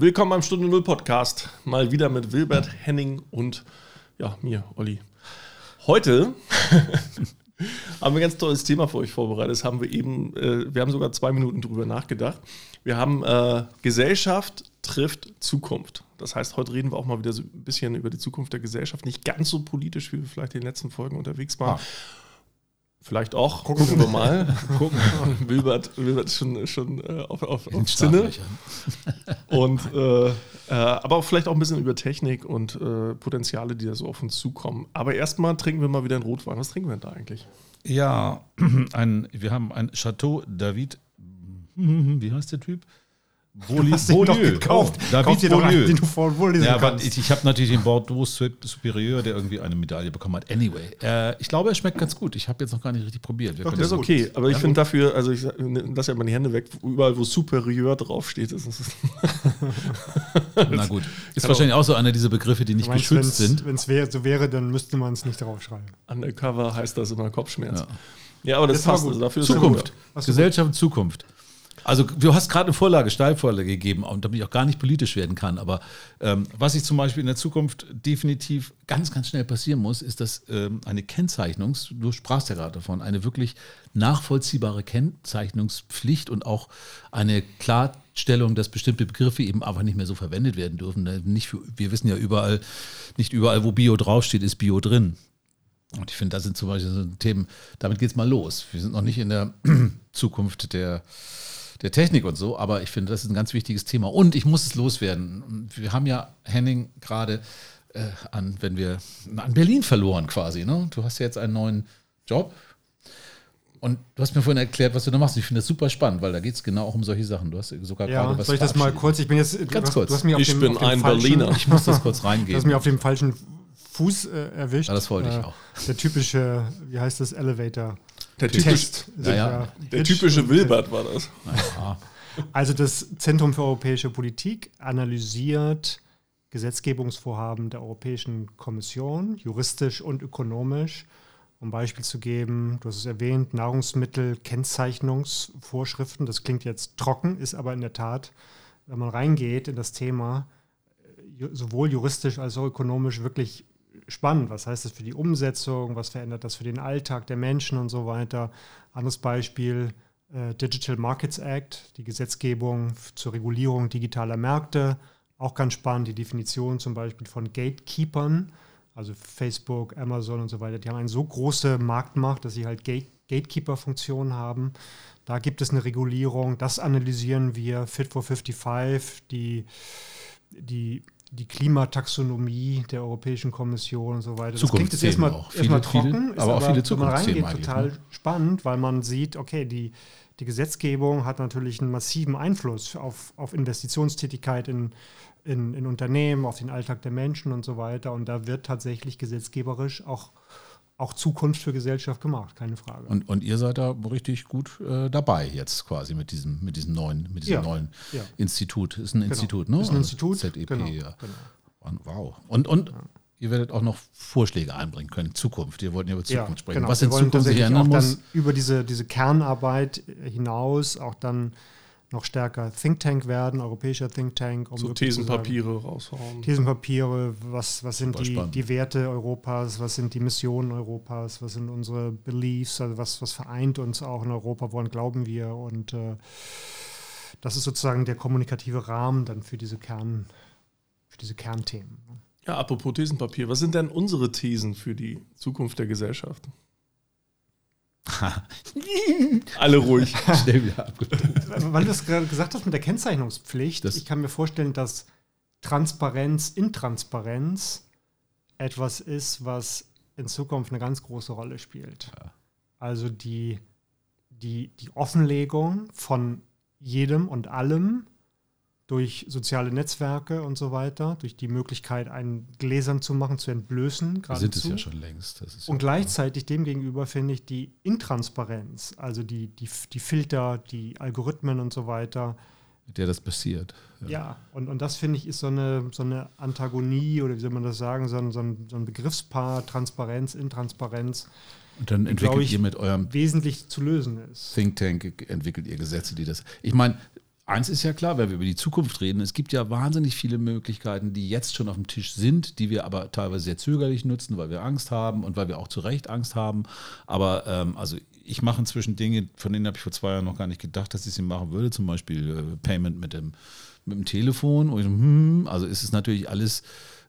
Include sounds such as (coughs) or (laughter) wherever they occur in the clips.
Willkommen beim Stunde Null Podcast. Mal wieder mit Wilbert Henning und ja, mir, Olli. Heute (laughs) haben wir ein ganz tolles Thema für euch vorbereitet. Das haben wir eben, äh, wir haben sogar zwei Minuten drüber nachgedacht. Wir haben äh, Gesellschaft trifft Zukunft. Das heißt, heute reden wir auch mal wieder so ein bisschen über die Zukunft der Gesellschaft. Nicht ganz so politisch, wie wir vielleicht in den letzten Folgen unterwegs waren. Ah. Vielleicht auch. Gucken, Gucken wir mal. (laughs) Gucken. Wilbert, Wilbert ist schon, schon äh, auf, auf, auf Zinne. und, äh, äh, aber auch vielleicht auch ein bisschen über Technik und äh, Potenziale, die da so auf uns zukommen. Aber erstmal trinken wir mal wieder einen Rotwein. Was trinken wir denn da eigentlich? Ja, (clears throat) ein, wir haben ein Chateau David. Wie heißt der Typ? Beaulieu. hast Beaulieu. Doch gekauft. Oh, David dir Beaulieu. den du vorlesen ja, aber ich, ich habe natürlich den Bordeaux Superieur, der irgendwie eine Medaille bekommen hat. Anyway, äh, ich glaube, er schmeckt ganz gut. Ich habe jetzt noch gar nicht richtig probiert. Doch, das ist okay, gut. aber ich finde dafür, also ich lasse ja mal die Hände weg, überall wo Superieur draufsteht. Ist es (laughs) Na gut. Ist Kann wahrscheinlich auch so einer dieser Begriffe, die nicht meinst, geschützt sind. Wenn es so wäre, dann müsste man es nicht draufschreiben. Undercover heißt das immer Kopfschmerz. Ja, ja aber das, das passt. Also dafür Zukunft. Gesellschaft und Zukunft. Also du hast gerade eine Vorlage, Steilvorlage gegeben, und damit ich auch gar nicht politisch werden kann. Aber ähm, was ich zum Beispiel in der Zukunft definitiv ganz, ganz schnell passieren muss, ist, dass ähm, eine Kennzeichnungs, du sprachst ja gerade davon, eine wirklich nachvollziehbare Kennzeichnungspflicht und auch eine Klarstellung, dass bestimmte Begriffe eben einfach nicht mehr so verwendet werden dürfen. Nicht für, wir wissen ja überall, nicht überall, wo Bio draufsteht, ist Bio drin. Und ich finde, das sind zum Beispiel so Themen, damit geht es mal los. Wir sind noch nicht in der (clears throat) Zukunft der der Technik und so, aber ich finde, das ist ein ganz wichtiges Thema. Und ich muss es loswerden. Wir haben ja Henning gerade äh, an, wenn wir an Berlin verloren quasi. Ne? Du hast ja jetzt einen neuen Job. Und du hast mir vorhin erklärt, was du da machst. Ich finde das super spannend, weil da geht es genau auch um solche Sachen. Du hast sogar ja, gerade was. Soll ich das mal kurz? Ich bin jetzt ganz kurz. ich dem, bin ein Berliner. Ich muss das kurz reingehen. Du hast mich auf dem falschen Fuß äh, erwischt. Ja, das wollte ich äh, auch. Der typische, wie heißt das, Elevator. Der, typisch, der, ja. der typische Wilbert war das. Also das Zentrum für europäische Politik analysiert Gesetzgebungsvorhaben der Europäischen Kommission, juristisch und ökonomisch. Um Beispiel zu geben, du hast es erwähnt, Nahrungsmittelkennzeichnungsvorschriften. Das klingt jetzt trocken, ist aber in der Tat, wenn man reingeht in das Thema, sowohl juristisch als auch ökonomisch wirklich spannend. Was heißt das für die Umsetzung? Was verändert das für den Alltag der Menschen und so weiter? Anderes Beispiel, äh, Digital Markets Act, die Gesetzgebung zur Regulierung digitaler Märkte. Auch ganz spannend, die Definition zum Beispiel von Gatekeepern, also Facebook, Amazon und so weiter. Die haben eine so große Marktmacht, dass sie halt Gate Gatekeeper-Funktionen haben. Da gibt es eine Regulierung, das analysieren wir. Fit for 55, die, die die Klimataxonomie der Europäischen Kommission und so weiter. Das klingt jetzt erstmal, auch. erstmal trocken, viele, aber auch viele Zukunftsthemen reingeht, total ne? spannend, weil man sieht, okay, die, die Gesetzgebung hat natürlich einen massiven Einfluss auf, auf Investitionstätigkeit in, in, in Unternehmen, auf den Alltag der Menschen und so weiter. Und da wird tatsächlich gesetzgeberisch auch auch Zukunft für Gesellschaft gemacht, keine Frage. Und, und ihr seid da richtig gut äh, dabei jetzt quasi mit diesem, mit diesem neuen, mit diesem ja, neuen ja. Institut. Ist ein genau. Institut, ne? Ist ein also Institut. ZEP, genau, ja. Genau. Wow. Und, und ihr werdet auch noch Vorschläge einbringen können, Zukunft. Wir wollten ja über Zukunft sprechen. Genau. Was in Zukunft sich ändern muss. über diese, diese Kernarbeit hinaus auch dann noch stärker Think Tank werden, europäischer Think Tank. Um so Thesenpapiere raushauen. Thesenpapiere, was, was sind die, die Werte Europas, was sind die Missionen Europas, was sind unsere Beliefs, also was, was vereint uns auch in Europa, woran glauben wir und äh, das ist sozusagen der kommunikative Rahmen dann für diese Kern, für diese Kernthemen. Ja, apropos Thesenpapier, was sind denn unsere Thesen für die Zukunft der Gesellschaft? (laughs) Alle ruhig. (laughs) Schnell wieder Weil du es gerade gesagt hast mit der Kennzeichnungspflicht, das ich kann mir vorstellen, dass Transparenz, Intransparenz etwas ist, was in Zukunft eine ganz große Rolle spielt. Ja. Also die, die, die Offenlegung von jedem und allem durch soziale Netzwerke und so weiter, durch die Möglichkeit, einen Gläsern zu machen, zu entblößen. Wir sind es ja schon längst. und ja gleichzeitig demgegenüber finde ich die Intransparenz, also die, die, die Filter, die Algorithmen und so weiter. Mit der das passiert. Ja, ja und, und das finde ich ist so eine, so eine Antagonie oder wie soll man das sagen, so ein, so ein, so ein Begriffspaar, Transparenz, Intransparenz. Und dann entwickelt ich, ihr mit eurem wesentlich zu lösen ist. Think Tank entwickelt ihr Gesetze, die das. Ich meine, eins ist ja klar, wenn wir über die Zukunft reden, es gibt ja wahnsinnig viele Möglichkeiten, die jetzt schon auf dem Tisch sind, die wir aber teilweise sehr zögerlich nutzen, weil wir Angst haben und weil wir auch zu Recht Angst haben. Aber ähm, also ich mache inzwischen Dinge, von denen habe ich vor zwei Jahren noch gar nicht gedacht, dass ich sie machen würde, zum Beispiel äh, Payment mit dem, mit dem Telefon. Und, hm, also ist es natürlich alles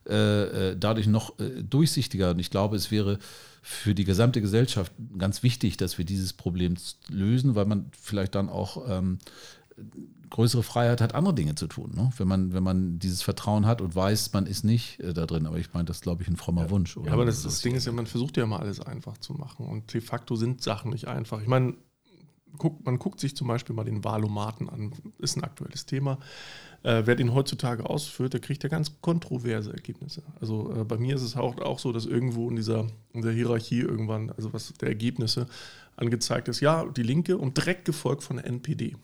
äh, äh, dadurch noch äh, durchsichtiger. Und ich glaube, es wäre für die gesamte Gesellschaft ganz wichtig, dass wir dieses Problem lösen, weil man vielleicht dann auch ähm, größere Freiheit hat, andere Dinge zu tun. Ne? Wenn, man, wenn man dieses Vertrauen hat und weiß, man ist nicht äh, da drin. Aber ich meine, das ist, glaube ich, ein frommer ja. Wunsch. Ja, aber das, das Ding ist ja, man versucht ja mal alles einfach zu machen. Und de facto sind Sachen nicht einfach. Ich meine, guckt, man guckt sich zum Beispiel mal den Wahlomaten an. Ist ein aktuelles Thema. Äh, wer den heutzutage ausführt, der kriegt ja ganz kontroverse Ergebnisse. Also äh, bei mir ist es auch, auch so, dass irgendwo in dieser, in der Hierarchie irgendwann, also was der Ergebnisse angezeigt ist, ja, die Linke und direkt gefolgt von der NPD.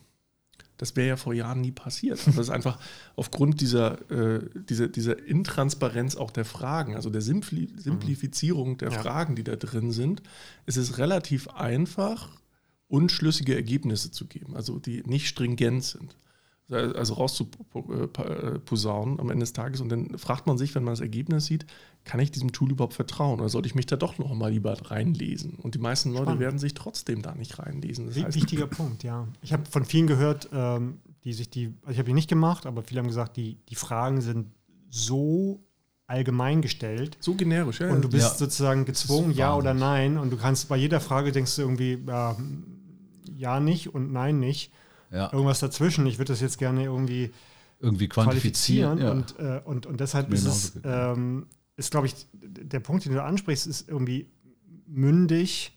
Das wäre ja vor Jahren nie passiert. Das ist einfach aufgrund dieser, äh, dieser, dieser Intransparenz auch der Fragen, also der Simpli Simplifizierung der ja. Fragen, die da drin sind, ist es relativ einfach, unschlüssige Ergebnisse zu geben, also die nicht stringent sind also rauszuposaunen am Ende des Tages. Und dann fragt man sich, wenn man das Ergebnis sieht, kann ich diesem Tool überhaupt vertrauen oder sollte ich mich da doch noch mal lieber reinlesen? Und die meisten Leute Spannend. werden sich trotzdem da nicht reinlesen. Das heißt, Wichtiger (laughs) Punkt, ja. Ich habe von vielen gehört, ähm, die sich die, also ich habe die nicht gemacht, aber viele haben gesagt, die, die Fragen sind so allgemein gestellt. So generisch, ja. Und du bist ja. sozusagen gezwungen, ja oder nein. Und du kannst bei jeder Frage denkst du irgendwie, ja, ja nicht und nein nicht ja. irgendwas dazwischen. Ich würde das jetzt gerne irgendwie, irgendwie quantifizieren. Ja. Und, äh, und, und deshalb ist es, ähm, ist, glaube ich, der Punkt, den du ansprichst, ist irgendwie mündig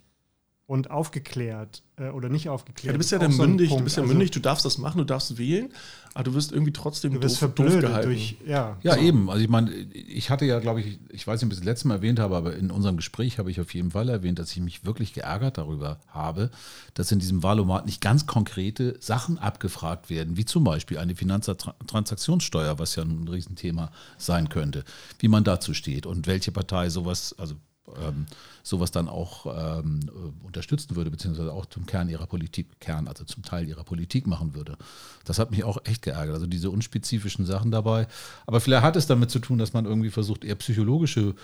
und aufgeklärt äh, oder nicht aufgeklärt. Ja, du bist ja dann mündig, du bist ja also, mündig, du darfst das machen, du darfst wählen, aber du wirst irgendwie trotzdem du wirst doof, doof gehalten. Durch, ja, ja so. eben. Also ich meine, ich hatte ja, glaube ich, ich weiß nicht, ob ich das letzte Mal erwähnt habe, aber in unserem Gespräch habe ich auf jeden Fall erwähnt, dass ich mich wirklich geärgert darüber habe, dass in diesem Wahlomat nicht ganz konkrete Sachen abgefragt werden, wie zum Beispiel eine Finanztransaktionssteuer, was ja ein Riesenthema sein könnte, wie man dazu steht und welche Partei sowas, also ähm, sowas dann auch ähm, äh, unterstützen würde, beziehungsweise auch zum Kern ihrer Politik, Kern, also zum Teil ihrer Politik machen würde. Das hat mich auch echt geärgert. Also diese unspezifischen Sachen dabei. Aber vielleicht hat es damit zu tun, dass man irgendwie versucht, eher psychologische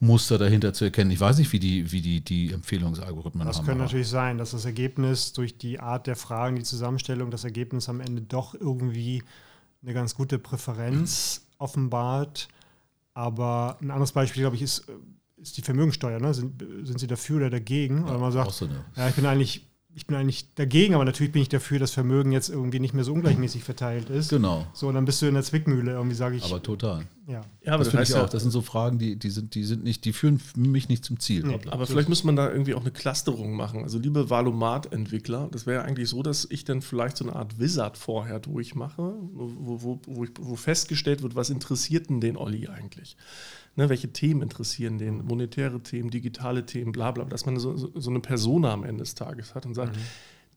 Muster dahinter zu erkennen. Ich weiß nicht, wie die, wie die, die Empfehlungsalgorithmen das haben. Das könnte natürlich sein, dass das Ergebnis durch die Art der Fragen, die Zusammenstellung, das Ergebnis am Ende doch irgendwie eine ganz gute Präferenz offenbart. Aber ein anderes Beispiel, glaube ich, ist äh, ist die Vermögensteuer. Ne? Sind, sind Sie dafür oder dagegen? Ja, oder man sagt, so ja, ich bin eigentlich ich bin eigentlich dagegen, aber natürlich bin ich dafür, dass Vermögen jetzt irgendwie nicht mehr so ungleichmäßig verteilt ist. Genau. So, und dann bist du in der Zwickmühle, irgendwie sage ich. Aber total. Ja, ja aber das, das finde ich auch. Das sind so Fragen, die, die, sind, die sind nicht, die führen mich nicht zum Ziel. Nee, aber vielleicht muss man da irgendwie auch eine Clusterung machen. Also liebe Valomat-Entwickler, das wäre ja eigentlich so, dass ich dann vielleicht so eine Art Wizard vorher durchmache, wo, wo, wo, wo festgestellt wird, was interessiert denn den Olli eigentlich? Ne, welche Themen interessieren den, monetäre Themen, digitale Themen, bla bla, dass man so, so eine Persona am Ende des Tages hat und sagt, mhm.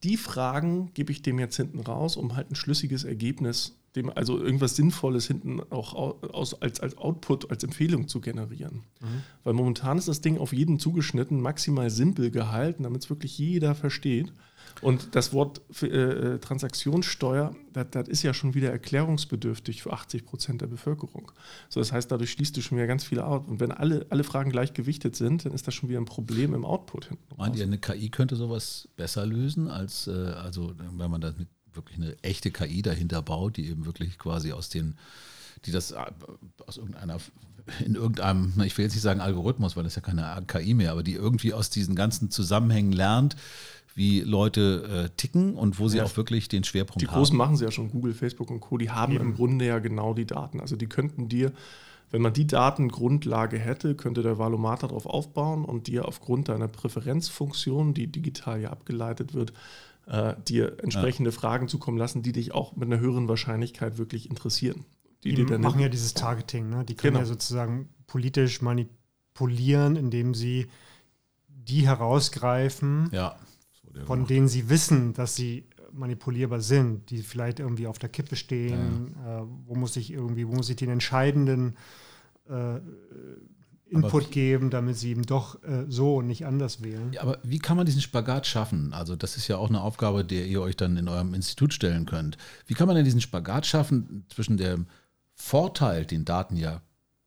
die Fragen gebe ich dem jetzt hinten raus, um halt ein schlüssiges Ergebnis, dem, also irgendwas Sinnvolles hinten auch aus, als, als Output, als Empfehlung zu generieren. Mhm. Weil momentan ist das Ding auf jeden zugeschnitten, maximal simpel gehalten, damit es wirklich jeder versteht. Und das Wort äh, äh, Transaktionssteuer, das, ist ja schon wieder erklärungsbedürftig für 80 Prozent der Bevölkerung. So, das heißt, dadurch schließt du schon wieder ganz viele aus. Und wenn alle, alle Fragen gleich gewichtet sind, dann ist das schon wieder ein Problem im Output hinten. Meint ihr, eine KI könnte sowas besser lösen, als äh, also wenn man da wirklich eine echte KI dahinter baut, die eben wirklich quasi aus den, die das äh, aus irgendeiner in irgendeinem, ich will jetzt nicht sagen Algorithmus, weil das ist ja keine KI mehr, aber die irgendwie aus diesen ganzen Zusammenhängen lernt, wie Leute äh, ticken und wo sie ja. auch wirklich den Schwerpunkt haben. Die Großen machen sie ja schon, Google, Facebook und Co., die haben Eben. im Grunde ja genau die Daten. Also die könnten dir, wenn man die Datengrundlage hätte, könnte der Valomat darauf aufbauen und dir aufgrund deiner Präferenzfunktion, die digital ja abgeleitet wird, äh, dir entsprechende ja. Fragen zukommen lassen, die dich auch mit einer höheren Wahrscheinlichkeit wirklich interessieren. Die, die machen ja dieses Targeting, ne? die können genau. ja sozusagen politisch manipulieren, indem sie die herausgreifen, ja von denen sie wissen, dass sie manipulierbar sind, die vielleicht irgendwie auf der Kippe stehen, ja. äh, wo muss ich irgendwie, wo muss ich den entscheidenden äh, Input aber, geben, damit sie eben doch äh, so und nicht anders wählen. Ja, aber wie kann man diesen Spagat schaffen? Also das ist ja auch eine Aufgabe, der ihr euch dann in eurem Institut stellen könnt. Wie kann man denn diesen Spagat schaffen zwischen dem Vorteil, den Daten ja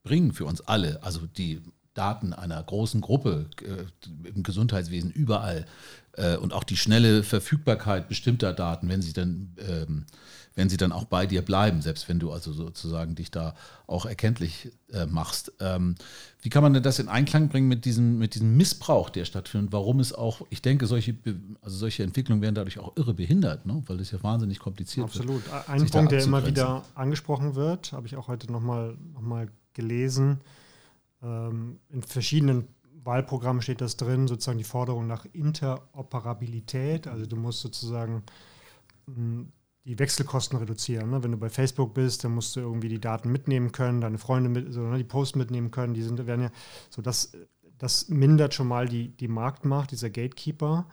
bringen für uns alle, also die Daten einer großen Gruppe äh, im Gesundheitswesen überall äh, und auch die schnelle Verfügbarkeit bestimmter Daten, wenn sie dann ähm, wenn sie dann auch bei dir bleiben, selbst wenn du also sozusagen dich da auch erkenntlich äh, machst. Ähm, wie kann man denn das in Einklang bringen mit diesem, mit diesem Missbrauch, der stattfindet? Warum es auch, ich denke, solche, also solche Entwicklungen werden dadurch auch irre behindert, ne? weil das ja wahnsinnig kompliziert Absolut. wird. Absolut. Ein Punkt, der immer wieder angesprochen wird, habe ich auch heute nochmal noch mal gelesen. Ähm, in verschiedenen Wahlprogrammen steht das drin, sozusagen die Forderung nach Interoperabilität. Also du musst sozusagen hm, die Wechselkosten reduzieren. Ne? Wenn du bei Facebook bist, dann musst du irgendwie die Daten mitnehmen können, deine Freunde mit, so, ne, die Posts mitnehmen können. Die sind, werden ja so, das, das mindert schon mal die, die Marktmacht, dieser Gatekeeper,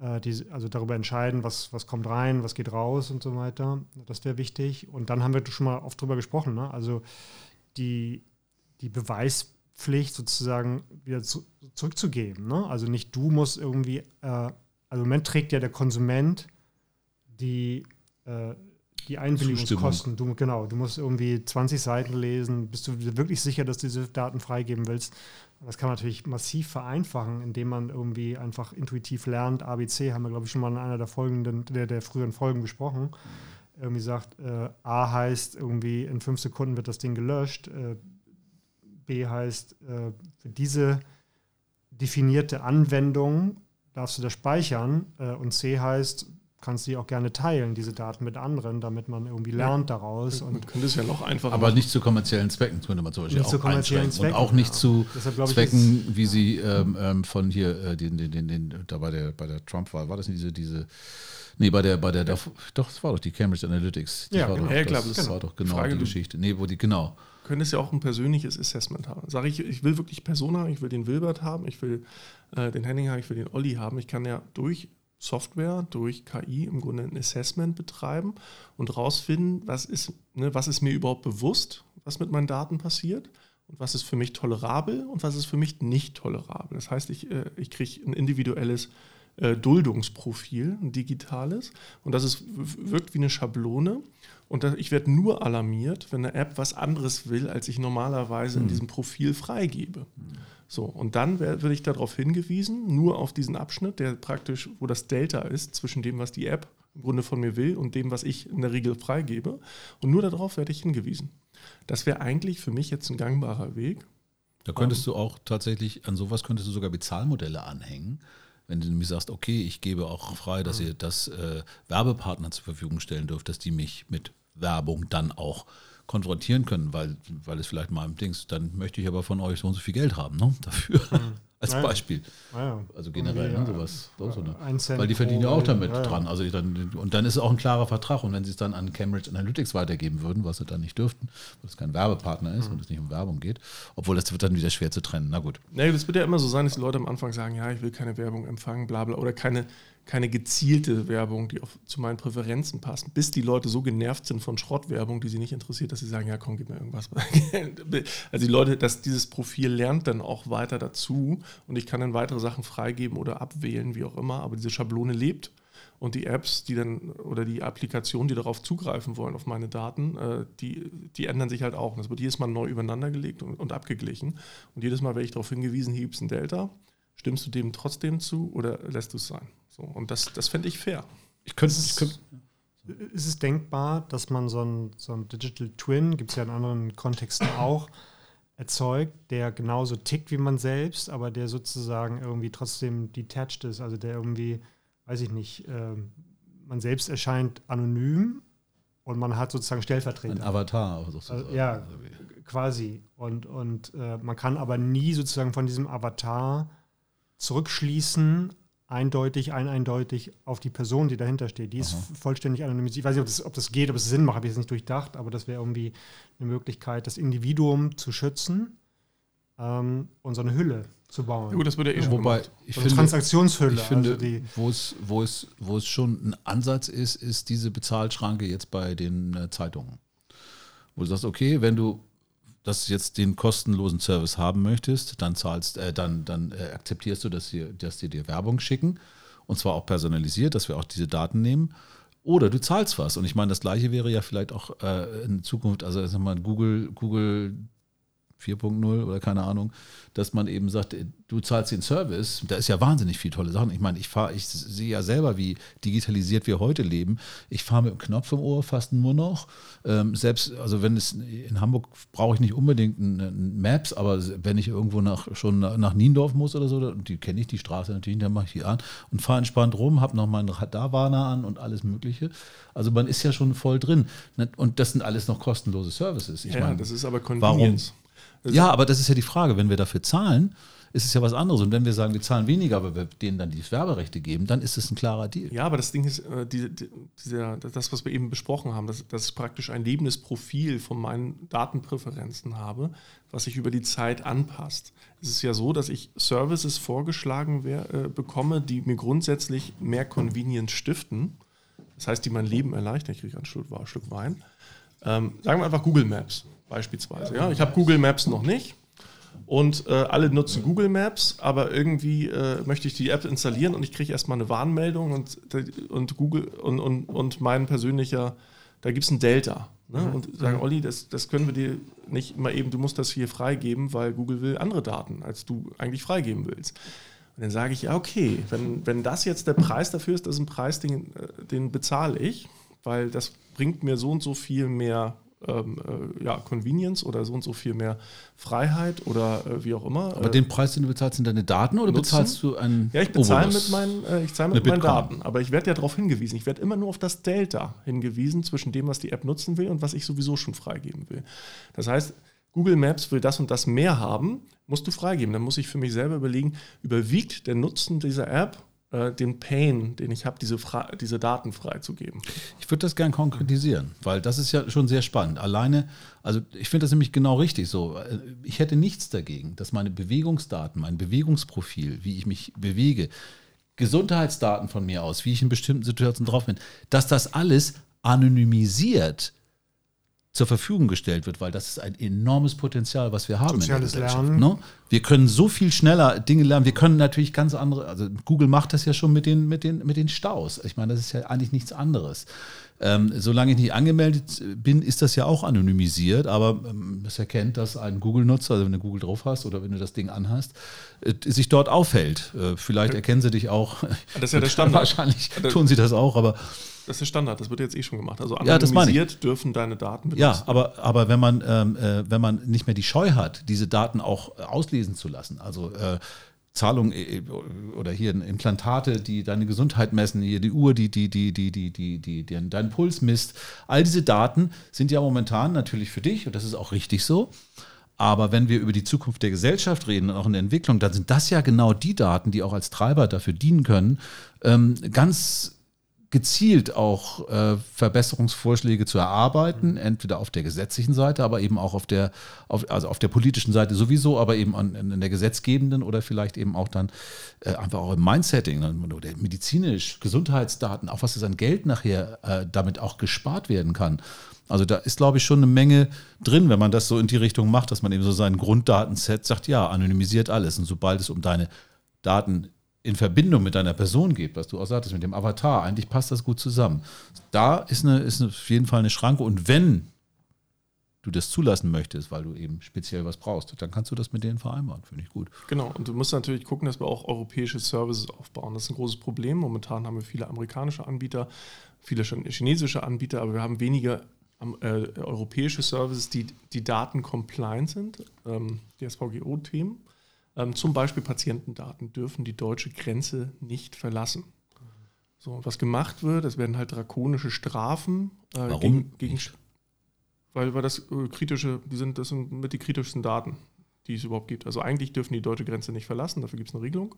äh, die also darüber entscheiden, was, was kommt rein, was geht raus und so weiter. Das wäre wichtig. Und dann haben wir schon mal oft drüber gesprochen. Ne? Also die, die Beweispflicht sozusagen wieder zu, zurückzugeben. Ne? Also nicht du musst irgendwie, äh, also im Moment trägt ja der Konsument die äh, die Einwilligungskosten. Du, genau, du musst irgendwie 20 Seiten lesen. Bist du wirklich sicher, dass du diese Daten freigeben willst? Das kann man natürlich massiv vereinfachen, indem man irgendwie einfach intuitiv lernt. ABC haben wir, glaube ich, schon mal in einer der folgenden, der, der früheren Folgen besprochen. Irgendwie sagt, äh, A heißt irgendwie in fünf Sekunden wird das Ding gelöscht. Äh, B heißt, äh, für diese definierte Anwendung darfst du das speichern. Äh, und C heißt, kannst du die auch gerne teilen, diese Daten mit anderen, damit man irgendwie lernt ja. daraus. Und man könnte es ja noch einfacher Aber machen. nicht zu kommerziellen Zwecken, könnte man zum Beispiel nicht auch zu kommerziellen Zwecken, Und auch nicht ja. zu Deshalb, Zwecken, wie sie ähm, ähm, von hier, äh, den, den, den, den, da bei der, bei der Trump-Wahl, war das nicht diese, diese Nee, bei der, bei der, ja. doch, das war doch die Cambridge Analytics. Die ja, war genau. doch, ja, klar, das, das war doch genau Frage die Geschichte. Nee, wo die, genau. Könnte es ja auch ein persönliches Assessment haben. Sage ich, ich will wirklich Person haben, ich will den Wilbert haben, ich will äh, den Henning haben, ich will den Olli haben. Ich kann ja durch Software durch KI im Grunde ein Assessment betreiben und rausfinden, was ist, ne, was ist mir überhaupt bewusst, was mit meinen Daten passiert und was ist für mich tolerabel und was ist für mich nicht tolerabel. Das heißt, ich, äh, ich kriege ein individuelles äh, Duldungsprofil, ein digitales und das ist, wirkt wie eine Schablone und ich werde nur alarmiert, wenn eine App was anderes will, als ich normalerweise mhm. in diesem Profil freigebe. Mhm. So, und dann werde ich darauf hingewiesen, nur auf diesen Abschnitt, der praktisch, wo das Delta ist zwischen dem, was die App im Grunde von mir will und dem, was ich in der Regel freigebe. Und nur darauf werde ich hingewiesen. Das wäre eigentlich für mich jetzt ein gangbarer Weg. Da könntest um, du auch tatsächlich, an sowas könntest du sogar Bezahlmodelle anhängen. Wenn du mir sagst, okay, ich gebe auch frei, dass ihr das äh, Werbepartner zur Verfügung stellen dürft, dass die mich mit Werbung dann auch konfrontieren können, weil, weil es vielleicht mal im Dings, dann möchte ich aber von euch so und so viel Geld haben, ne? Dafür. Mhm. Als Beispiel. Ja, Also generell, ne, sowas. So, ne? Weil die verdienen ja auch damit ja, dran. Also dann, und dann ist es auch ein klarer Vertrag. Und wenn sie es dann an Cambridge Analytics weitergeben würden, was sie dann nicht dürften, weil es kein Werbepartner ist mhm. und es nicht um Werbung geht, obwohl das wird dann wieder schwer zu trennen. Na gut. Nee, das wird ja immer so sein, dass die Leute am Anfang sagen, ja, ich will keine Werbung empfangen, bla bla, oder keine, keine gezielte Werbung, die auf, zu meinen Präferenzen passt, bis die Leute so genervt sind von Schrottwerbung, die sie nicht interessiert, dass sie sagen, ja komm, gib mir irgendwas. (laughs) also die Leute, dass dieses Profil lernt dann auch weiter dazu und ich kann dann weitere Sachen freigeben oder abwählen, wie auch immer, aber diese Schablone lebt und die Apps, die dann oder die Applikationen, die darauf zugreifen wollen, auf meine Daten, äh, die, die ändern sich halt auch. Und das wird jedes Mal neu übereinander gelegt und, und abgeglichen. Und jedes Mal werde ich darauf hingewiesen, hier gibt es ein Delta. Stimmst du dem trotzdem zu oder lässt du es sein? So, und das, das fände ich fair. Ich könnte, ich könnte, ist es denkbar, dass man so ein, so ein Digital Twin, gibt es ja in anderen Kontexten auch, erzeugt, der genauso tickt wie man selbst, aber der sozusagen irgendwie trotzdem detached ist, also der irgendwie, weiß ich nicht, äh, man selbst erscheint anonym und man hat sozusagen Stellvertreter. Ein Avatar sozusagen. Also, ja, quasi. Und, und äh, man kann aber nie sozusagen von diesem Avatar zurückschließen eindeutig, eindeutig auf die Person, die dahinter steht. Die ist Aha. vollständig anonymisiert. Ich weiß nicht, ob das, ob das geht, ob es Sinn macht, habe ich jetzt nicht durchdacht, aber das wäre irgendwie eine Möglichkeit, das Individuum zu schützen ähm, und so eine Hülle zu bauen. Ja, gut, das würde ja eh schon Wobei, ich also finde, Transaktionshülle. Ich finde, also wo, es, wo, es, wo es schon ein Ansatz ist, ist diese Bezahlschranke jetzt bei den äh, Zeitungen. Wo du sagst, okay, wenn du dass du jetzt den kostenlosen Service haben möchtest, dann zahlst, äh, dann, dann äh, akzeptierst du, dass sie, dass sie dir Werbung schicken und zwar auch personalisiert, dass wir auch diese Daten nehmen. Oder du zahlst was. Und ich meine, das gleiche wäre ja vielleicht auch äh, in Zukunft, also sag mal, Google, Google 4.0 oder keine Ahnung, dass man eben sagt, du zahlst den Service, da ist ja wahnsinnig viel tolle Sachen. Ich meine, ich fahre, ich sehe ja selber, wie digitalisiert wir heute leben. Ich fahre mit dem Knopf im Ohr fast nur noch. Ähm, selbst, also wenn es in Hamburg brauche ich nicht unbedingt ein, Maps, aber wenn ich irgendwo nach, schon nach Niendorf muss oder so, die kenne ich die Straße natürlich, dann mache ich die an und fahre entspannt rum, habe noch meinen Radarwarner an und alles Mögliche. Also man ist ja schon voll drin. Und das sind alles noch kostenlose Services. Ich ja, meine, das ist aber Convenience. Warum? Ja, aber das ist ja die Frage, wenn wir dafür zahlen, ist es ja was anderes. Und wenn wir sagen, wir zahlen weniger, aber wir denen dann die Werberechte geben, dann ist es ein klarer Deal. Ja, aber das Ding ist, äh, die, die, dieser, das, was wir eben besprochen haben, dass, dass ich praktisch ein lebendes Profil von meinen Datenpräferenzen habe, was sich über die Zeit anpasst. Es ist ja so, dass ich Services vorgeschlagen wär, äh, bekomme, die mir grundsätzlich mehr Convenience stiften. Das heißt, die mein Leben erleichtern. Ich kriege ein Stück, ein Stück Wein. Ähm, sagen wir einfach Google Maps beispielsweise. Ja? Ich habe Google Maps noch nicht und äh, alle nutzen Google Maps, aber irgendwie äh, möchte ich die App installieren und ich kriege erstmal eine Warnmeldung und, und Google und, und, und mein persönlicher, da gibt es ein Delta. Ne? Mhm. Und sagen, Olli, das, das können wir dir nicht mal eben, du musst das hier freigeben, weil Google will andere Daten, als du eigentlich freigeben willst. Und dann sage ich, ja, okay, wenn, wenn das jetzt der Preis dafür ist, das ist ein Preis, den, äh, den bezahle ich, weil das bringt mir so und so viel mehr ähm, äh, ja, Convenience oder so und so viel mehr Freiheit oder äh, wie auch immer. Aber den Preis, den du bezahlst, sind deine Daten oder nutzen? bezahlst du einen Ja, ich bezahle mit meinen, äh, ich zahle mit meinen Daten. Aber ich werde ja darauf hingewiesen. Ich werde immer nur auf das Delta hingewiesen zwischen dem, was die App nutzen will und was ich sowieso schon freigeben will. Das heißt, Google Maps will das und das mehr haben, musst du freigeben. Dann muss ich für mich selber überlegen, überwiegt der Nutzen dieser App äh, den Pain, den ich habe, diese, diese Daten freizugeben. Ich würde das gerne konkretisieren, weil das ist ja schon sehr spannend. Alleine, also ich finde das nämlich genau richtig so. Äh, ich hätte nichts dagegen, dass meine Bewegungsdaten, mein Bewegungsprofil, wie ich mich bewege, Gesundheitsdaten von mir aus, wie ich in bestimmten Situationen drauf bin, dass das alles anonymisiert zur Verfügung gestellt wird, weil das ist ein enormes Potenzial, was wir haben. Soziales Lernen. Ne? Wir können so viel schneller Dinge lernen. Wir können natürlich ganz andere, also Google macht das ja schon mit den, mit den, mit den Staus. Ich meine, das ist ja eigentlich nichts anderes. Ähm, solange ich nicht angemeldet bin, ist das ja auch anonymisiert, aber ähm, es erkennt, dass ein Google-Nutzer, also wenn du Google drauf hast oder wenn du das Ding anhast, äh, sich dort aufhält. Äh, vielleicht erkennen sie dich auch. Das ist ja der (laughs) Standard. Wahrscheinlich tun sie das auch, aber das ist Standard, das wird jetzt eh schon gemacht. Also anonymisiert ja, dürfen deine Daten benutzen. Ja, aber, aber wenn, man, ähm, äh, wenn man nicht mehr die Scheu hat, diese Daten auch äh, auslesen zu lassen, also äh, Zahlungen äh, oder hier Implantate, die deine Gesundheit messen, hier die Uhr, die, die, die, die, die, die, die, die deinen Puls misst, all diese Daten sind ja momentan natürlich für dich und das ist auch richtig so. Aber wenn wir über die Zukunft der Gesellschaft reden und auch in der Entwicklung, dann sind das ja genau die Daten, die auch als Treiber dafür dienen können, ähm, ganz gezielt auch äh, Verbesserungsvorschläge zu erarbeiten, entweder auf der gesetzlichen Seite, aber eben auch auf der, auf, also auf der politischen Seite sowieso, aber eben an, in der gesetzgebenden oder vielleicht eben auch dann äh, einfach auch im Mindsetting oder medizinisch, Gesundheitsdaten, auch was es an Geld nachher äh, damit auch gespart werden kann. Also da ist, glaube ich, schon eine Menge drin, wenn man das so in die Richtung macht, dass man eben so seinen Grunddatenset sagt, ja, anonymisiert alles. Und sobald es um deine Daten in Verbindung mit deiner Person geht, was du auch sagtest, mit dem Avatar, eigentlich passt das gut zusammen. Da ist, eine, ist auf jeden Fall eine Schranke. Und wenn du das zulassen möchtest, weil du eben speziell was brauchst, dann kannst du das mit denen vereinbaren. Finde ich gut. Genau, und du musst natürlich gucken, dass wir auch europäische Services aufbauen. Das ist ein großes Problem. Momentan haben wir viele amerikanische Anbieter, viele chinesische Anbieter, aber wir haben weniger äh, europäische Services, die, die Daten compliant sind, ähm, DSVGO-Themen. Ähm, zum Beispiel Patientendaten dürfen die deutsche Grenze nicht verlassen. So, was gemacht wird, es werden halt drakonische Strafen äh, Warum? gegen, gegen weil, weil das äh, kritische, die sind, das sind mit die kritischsten Daten, die es überhaupt gibt. Also eigentlich dürfen die deutsche Grenze nicht verlassen, dafür gibt es eine Regelung.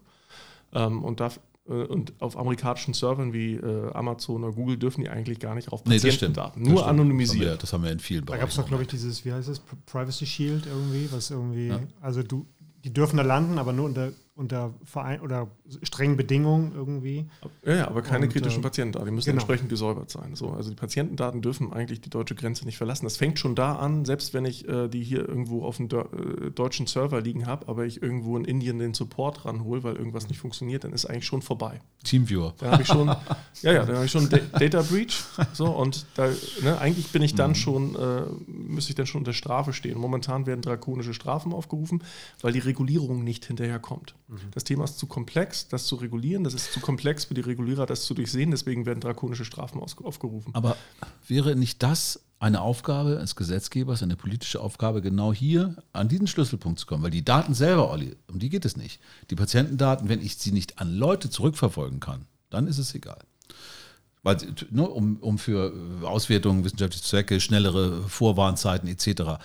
Ähm, und, darf, äh, und auf amerikanischen Servern wie äh, Amazon oder Google dürfen die eigentlich gar nicht auf Patientendaten, nee, nur anonymisiert. Das haben, wir, das haben wir in vielen Bereichen. Da gab es doch, glaube ich, dieses, wie heißt es, Privacy Shield irgendwie, was irgendwie, ja. also du, die dürfen da landen, aber nur unter unter Verein oder strengen Bedingungen irgendwie. Ja, ja aber keine Und, kritischen äh, Patientendaten. Die müssen genau. entsprechend gesäubert sein. So, also die Patientendaten dürfen eigentlich die deutsche Grenze nicht verlassen. Das fängt schon da an, selbst wenn ich äh, die hier irgendwo auf dem äh, deutschen Server liegen habe, aber ich irgendwo in Indien den Support ranhole, weil irgendwas nicht funktioniert, dann ist eigentlich schon vorbei. Teamviewer. Da habe ich schon, ja, ja, da habe ich schon Da- Data Breach. So, und da, ne, eigentlich bin ich dann Mhm. schon, äh, müsste ich dann schon unter Strafe stehen. Momentan werden drakonische Strafen aufgerufen, weil die Regulierung nicht hinterherkommt. Mhm. Das Thema ist zu komplex, das zu regulieren. Das ist zu komplex für die Regulierer, das zu durchsehen. Deswegen werden drakonische Strafen aufgerufen. Aber wäre nicht das eine Aufgabe des Gesetzgebers, eine politische Aufgabe, genau hier an diesen Schlüsselpunkt zu kommen? Weil die Daten selber, Olli, um die geht es nicht. Die Patientendaten, wenn ich sie nicht an Leute zurückverfolgen kann, dann ist es egal. Weil, ne, um, um für Auswertungen, wissenschaftliche Zwecke, schnellere Vorwarnzeiten etc.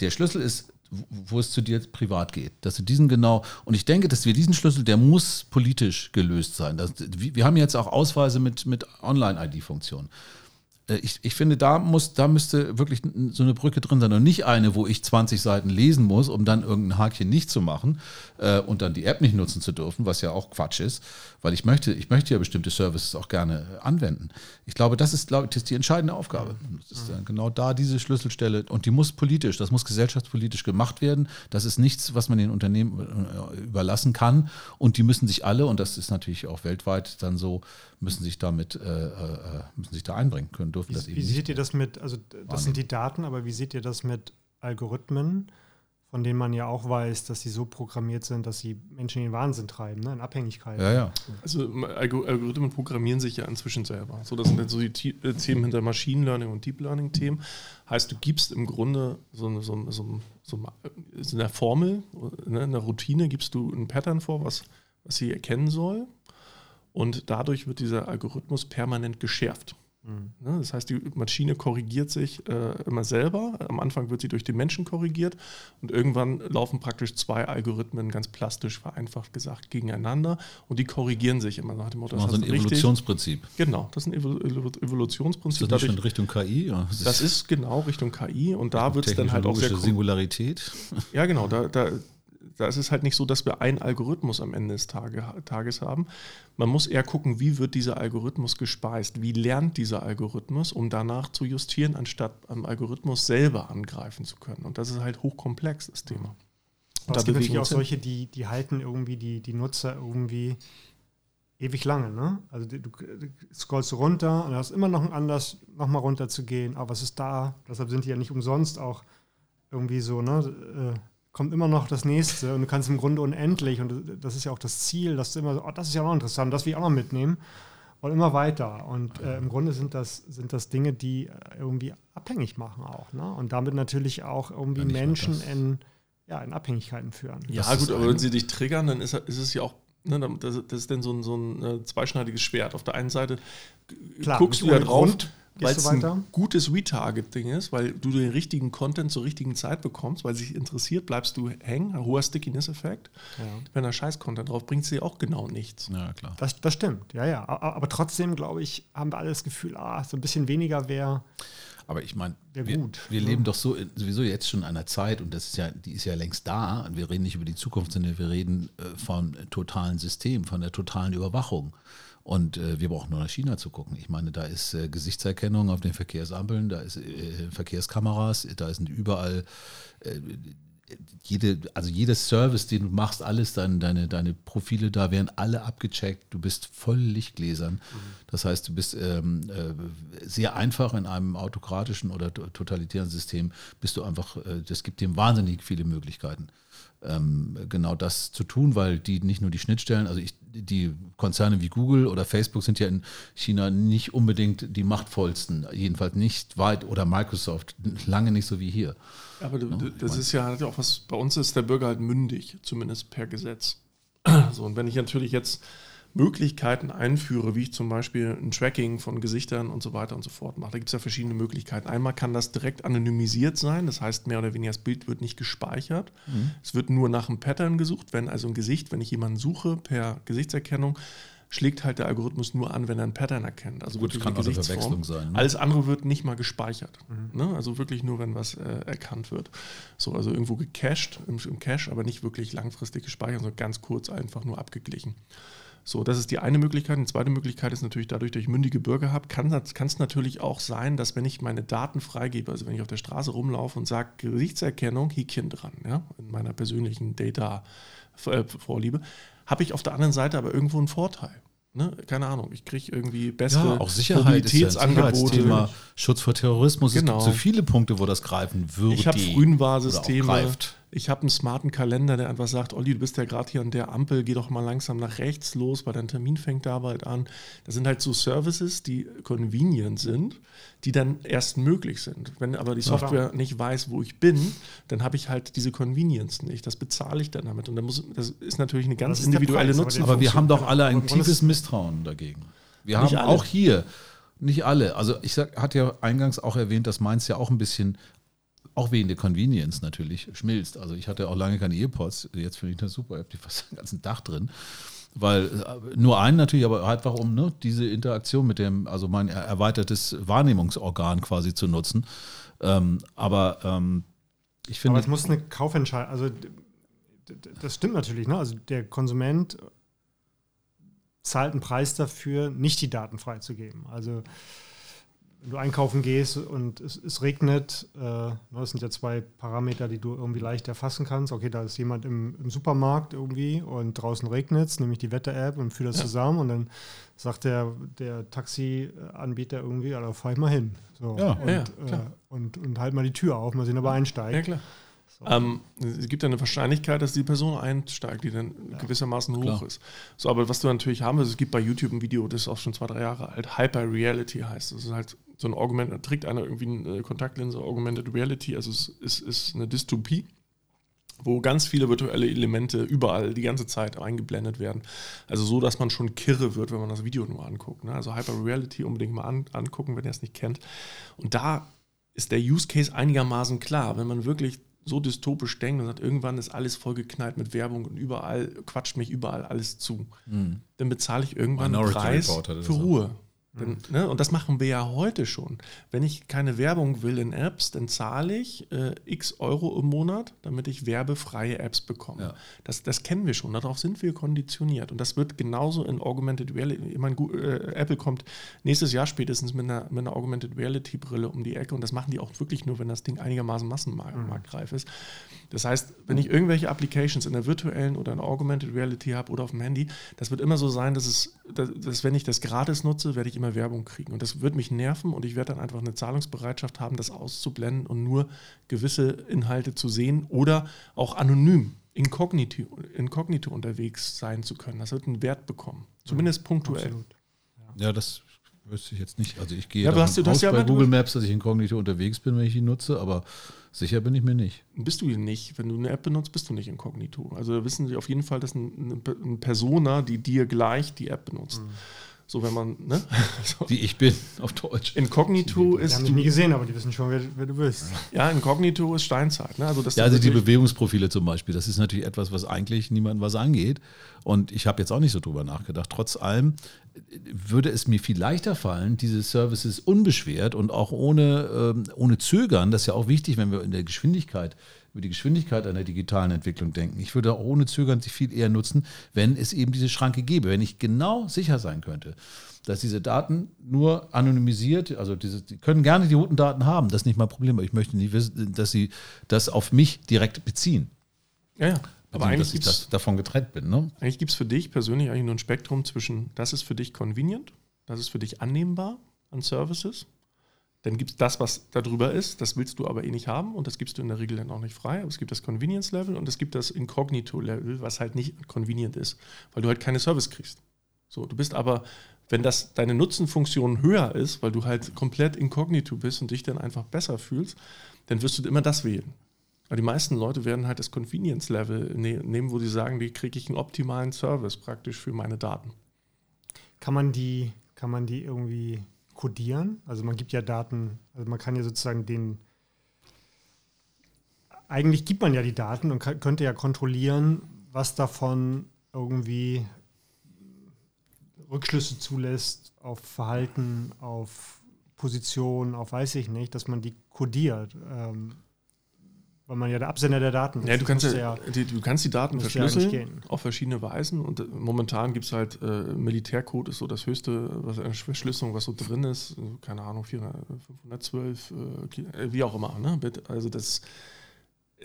Der Schlüssel ist, wo- es zu dir privat geht. Dass du diesen genau, und ich denke, dass wir diesen Schlüssel, der muss politisch gelöst sein. Das, wir wir haben jetzt auch Ausweise mit, mit Online-ID-Funktionen. Äh, Ich, ich finde, da, muss, da müsste wirklich so eine Brücke drin sein und nicht eine, wo ich 20 Seiten lesen muss, um dann irgendein Hakchen nicht zu machen äh, und dann die App nicht nutzen zu dürfen, was ja auch Quatsch ist, weil ich möchte, ich möchte ja bestimmte Services auch gerne äh, anwenden. Ich glaube, das ist, glaube ich, ist die entscheidende Aufgabe. Das ist dann genau da diese Schlüsselstelle und die muss politisch, das muss gesellschaftspolitisch gemacht werden. Das ist nichts, was man den Unternehmen äh, überlassen kann und die müssen sich alle, und das ist natürlich auch weltweit dann so, müssen sich damit, äh, äh, müssen sich da einbringen können, dürfen das Wie, eben wie nicht. seht ihr das mit, also das sind die Daten, aber wie seht ihr das mit Algorithmen, von denen man ja auch weiß, dass sie so programmiert sind, dass sie Menschen in den Wahnsinn treiben, ne? in Abhängigkeit. Ja, ja. Also Algo- Algorithmen programmieren sich ja inzwischen selber. So, das sind dann so die äh, Themen hinter Machine Learning und Deep Learning Themen. Heißt, du gibst im Grunde so eine, so, eine- so, eine- so eine- so eine Formel, ne, eine Routine, gibst du ein Pattern vor, was, was sie erkennen soll. Und dadurch wird dieser Algorithmus permanent geschärft. Ne, Das heißt, die Maschine korrigiert sich äh, immer selber. Am Anfang wird sie durch den Menschen korrigiert und irgendwann laufen praktisch zwei Algorithmen, ganz plastisch vereinfacht gesagt, gegeneinander und die korrigieren sich immer nach dem Motto, Das ist so ein du richtig- Evolutionsprinzip. Genau, das ist ein Evol Evol- Ist Evolutionsprinzip. das nicht schon Richtung KI? Ja, das ist genau Richtung KI und da wird es dann halt auch sehr Singularität. ja, genau. Da, da, da ist es halt nicht so, dass wir einen Algorithmus am Ende des Tage, Tages haben. Man muss eher gucken, wie wird dieser Algorithmus gespeist, wie lernt dieser Algorithmus, um danach zu justieren, anstatt am Algorithmus selber angreifen zu können. Und das ist halt hochkomplex, das Thema. Aber Da es gibt natürlich auch solche, die, die halten irgendwie die, die Nutzer irgendwie ewig lange. Ne? Also du, du scrollst runter und hast immer noch ein Anlass, nochmal runter zu gehen. Aber was ist da? Deshalb sind die ja nicht umsonst auch irgendwie so, ne? Kommt immer noch das nächste und du kannst im Grunde unendlich und das ist ja auch das Ziel, dass du immer so, oh, das ist ja auch noch interessant, das will ich auch noch mitnehmen und immer weiter. Und äh, im Grunde sind das, sind das Dinge, die äh, irgendwie abhängig machen auch. Ne? Und damit natürlich auch irgendwie Ja, Menschen in, ja, in Abhängigkeiten führen. Ja, Das gut, aber wenn sie dich triggern, dann ist, ist es ja auch, ne, das, ist dann so ein, so ein äh, zweischneidiges Schwert. Auf der einen Seite Klar, guckst du ja drauf, Grund weil es du weiter. ein gutes Retargeting ist, weil du den richtigen Content zur richtigen Zeit bekommst, weil sich interessiert, bleibst du hängen, ein hoher Stickiness-Effekt. Ja. Wenn da Scheiß-Content drauf bringt, sie auch genau nichts. Ja, klar. Das, das stimmt, ja, ja. Aber trotzdem, glaube ich, haben wir alle das Gefühl, ah, so ein bisschen weniger wäre. Aber ich meine, Ja, wir, gut, wir ne? leben doch so sowieso jetzt schon in einer Zeit und das ist ja, die ist ja längst da. Und wir reden nicht über die Zukunft, sondern wir reden äh, von totalen System, von der totalen Überwachung. Und äh, wir brauchen nur nach China zu gucken. Ich meine, da ist äh, Gesichtserkennung auf den Verkehrsampeln, da ist äh, Verkehrskameras, da sind überall äh, jede, also jedes Service, den du machst, alles, deine, deine, deine Profile da werden alle abgecheckt. Du bist voll Lichtgläsern. Das heißt, du bist ähm, äh, sehr einfach in einem autokratischen oder to- totalitären System, bist du einfach, äh, das gibt dem wahnsinnig viele Möglichkeiten, genau das zu tun, weil die nicht nur die Schnittstellen, also ich, die Konzerne wie Google oder Facebook sind ja in China nicht unbedingt die machtvollsten, jedenfalls nicht weit, oder Microsoft, lange nicht so wie hier. Aber du, du, ich das ist ja ja auch was, bei uns ist der Bürger halt mündig, zumindest per Gesetz. (clears throat) So, und wenn ich natürlich jetzt Möglichkeiten einführe, wie ich zum Beispiel ein Tracking von Gesichtern und so weiter und so fort mache, da gibt es ja verschiedene Möglichkeiten. Einmal kann das direkt anonymisiert sein, das heißt mehr oder weniger das Bild wird nicht gespeichert. Es wird nur nach einem Pattern gesucht, wenn also ein Gesicht, wenn ich jemanden suche per Gesichtserkennung, schlägt halt der Algorithmus nur an, wenn er ein Pattern erkennt. Also Gut, kann eine auch eine Gesichtsform. Verwechslung sein, ne? Alles andere wird nicht mal gespeichert. Ne? Also wirklich nur, wenn was äh, erkannt wird. So, also irgendwo gecached im, im Cache, aber nicht wirklich langfristig gespeichert, sondern ganz kurz einfach nur abgeglichen. So, das ist die eine Möglichkeit. Die zweite Möglichkeit ist natürlich dadurch, dass ich mündige Bürger habe, kann es natürlich auch sein, dass wenn ich meine Daten freigebe, also wenn ich auf der Straße rumlaufe und sage, Gesichtserkennung, Häkchen dran, ja, in meiner persönlichen Data-Vorliebe, habe ich auf der anderen Seite aber irgendwo einen Vorteil. Ne? Keine Ahnung, ich kriege irgendwie bessere Ja, auch Sicherheit ist ja Mobilitätsangebote. Schutz vor Terrorismus. Genau. Es gibt so viele Punkte, wo das greifen würde. Ich habe Frühenwarnsysteme. Ich habe einen smarten Kalender, der einfach sagt, Olli, du bist ja gerade hier an der Ampel, geh doch mal langsam nach rechts los, weil dein Termin fängt da bald an. Das sind halt so Services, die convenient sind, die dann erst möglich sind. Wenn aber die Software nicht weiß, wo ich bin, dann habe ich halt diese Convenience nicht. Das bezahle ich dann damit. Und dann muss, das ist natürlich eine ganz individuelle Preis, den- Aber wir haben doch alle ein tiefes Misstrauen dagegen. Wir haben alle. auch hier, nicht alle, also ich sag, hatte ja eingangs auch erwähnt, dass meins ja auch ein bisschen, auch wegen der Convenience natürlich, schmilzt. Also ich hatte auch lange keine Earpods, jetzt finde ich das super, ich habe die fast (laughs) den ganzen Tag drin. Weil äh, nur einen natürlich, aber einfach um ne, diese Interaktion mit dem, also mein er- erweitertes Wahrnehmungsorgan quasi zu nutzen. Ähm, aber ähm, ich finde, Aber es muss eine Kaufentscheidung, also das stimmt natürlich, ne? Also der Konsument zahlt einen Preis dafür, nicht die Daten freizugeben. Also wenn du einkaufen gehst und es, es regnet, äh, ne, das sind ja zwei Parameter, die du irgendwie leicht erfassen kannst. Okay, da ist jemand im, im Supermarkt irgendwie und draußen regnet es, nämlich die Wetter-App und führt das zusammen und dann sagt der, der Taxi-Anbieter irgendwie, ja, da fahr ich mal hin. So, Ja. und, Ja, ja, äh, klar. und, und halt mal die Tür auf, mal sehen, ob er einsteigt. Ja, klar. Ähm, es gibt ja eine Wahrscheinlichkeit, dass die Person einsteigt, die dann gewissermaßen hoch Klar. ist. So, aber was du natürlich haben willst, es gibt bei YouTube ein Video, das ist auch schon zwei, drei Jahre alt, Hyper Reality heißt. Das ist halt so ein Augment, da trägt einer irgendwie eine Kontaktlinse, Augmented Reality, also es ist, ist eine Dystopie wo ganz viele virtuelle Elemente überall die ganze Zeit eingeblendet werden. Also so, dass man schon kirre wird, wenn man das Video nur anguckt. Ne? Also Hyper Reality unbedingt mal an, angucken, wenn ihr es nicht kennt. Und da ist der Use Case einigermaßen klar. Wenn man wirklich so dystopisch denkt und sagt, irgendwann ist alles vollgeknallt mit Werbung und überall quatscht mich überall alles zu, dann bezahle ich irgendwann Minority einen Preis für. Ruhe. Denn, ne, und das machen wir ja heute schon. Wenn ich keine Werbung will in Apps, dann zahle ich äh, x Euro im Monat, damit ich werbefreie Apps bekomme. Ja. Das, das kennen wir schon, darauf sind wir konditioniert. Und das wird genauso in Augmented Reality. Ich meine, äh, Apple kommt nächstes Jahr spätestens mit einer, mit einer Augmented Reality Brille um die Ecke und das machen die auch wirklich nur, wenn das Ding einigermaßen massenmarktreif ist. Das heißt, wenn ich irgendwelche Applications in der virtuellen oder in Augmented Reality habe oder auf dem Handy, das wird immer so sein, dass es, dass, dass wenn ich das gratis nutze, werde ich immer Werbung kriegen. Und das wird mich nerven und ich werde dann einfach eine Zahlungsbereitschaft haben, das auszublenden und nur gewisse Inhalte zu sehen oder auch anonym, inkognito, inkognito unterwegs sein zu können. Das wird einen Wert bekommen. Zumindest punktuell. Absolut. Ja, das wüsste ich jetzt nicht. Also ich gehe Ja, ja, aber hast du davon das aus ja bei Google Maps, dass ich inkognito unterwegs bin, wenn ich ihn nutze, aber sicher bin ich mir nicht. Bist du nicht. Wenn du eine App benutzt, bist du nicht inkognito. Also da wissen sie auf jeden Fall, dass ein- eine, eine Persona, die dir gleich die App benutzt. So, wenn man, ne? (laughs) So. Wie ich bin, auf Deutsch. Inkognito Die ist, haben dich nie gesehen, aber die wissen schon, wer, wer du bist. ja, Inkognito ist Steinzeit. Ne? Also, das Ja, also die Bewegungsprofile zum Beispiel, das ist natürlich etwas, was eigentlich niemandem was angeht. Und ich habe jetzt auch nicht so drüber nachgedacht. Trotz allem äh, würde es mir viel leichter fallen, diese Services unbeschwert und auch ohne, ähm, ohne Zögern, das ist ja auch wichtig, wenn wir in der Geschwindigkeit, über die Geschwindigkeit einer digitalen Entwicklung denken. Ich würde auch ohne Zögern sie viel eher nutzen, wenn es eben diese Schranke gäbe, wenn ich genau sicher sein könnte, dass diese Daten nur anonymisiert, also diese, die können gerne die guten Daten haben, das ist nicht mein Problem, aber ich möchte nicht wissen, dass sie das auf mich direkt beziehen. ja, ja. Aber Also, eigentlich dass ich gibt es davon getrennt bin. Ne? eigentlich gibt's für dich persönlich eigentlich nur ein Spektrum zwischen, das ist für dich convenient, das ist für dich annehmbar an Services. Dann gibt es das, was da drüber ist, das willst du aber eh nicht haben und das gibst du in der Regel dann auch nicht frei. Aber es gibt das Convenience-Level und es gibt das Incognito-Level, was halt nicht convenient ist, weil du halt keine Service kriegst. So, du bist aber, wenn das deine Nutzenfunktion höher ist, weil du halt komplett inkognito bist und dich dann einfach besser fühlst, dann wirst du immer das wählen. Aber die meisten Leute werden halt das Convenience-Level ne nehmen, wo sie sagen, wie kriege ich einen optimalen Service praktisch für meine Daten. Kann man die, kann man die irgendwie kodieren? Also man gibt ja Daten, also man kann ja sozusagen den eigentlich gibt man ja die Daten und kann, könnte ja kontrollieren, was davon irgendwie Rückschlüsse zulässt auf Verhalten, auf Position, auf weiß ich nicht, dass man die kodiert. Ähm, weil man ja der Absender der Daten ist. Ja, du kannst, ja, die, du kannst die Daten verschlüsseln ja auf verschiedene Weisen und äh, momentan gibt es halt äh, Militärcode ist so das höchste, was eine Verschlüsselung, was so drin ist, keine Ahnung, 400, 512, äh, wie auch immer. Ne? Also das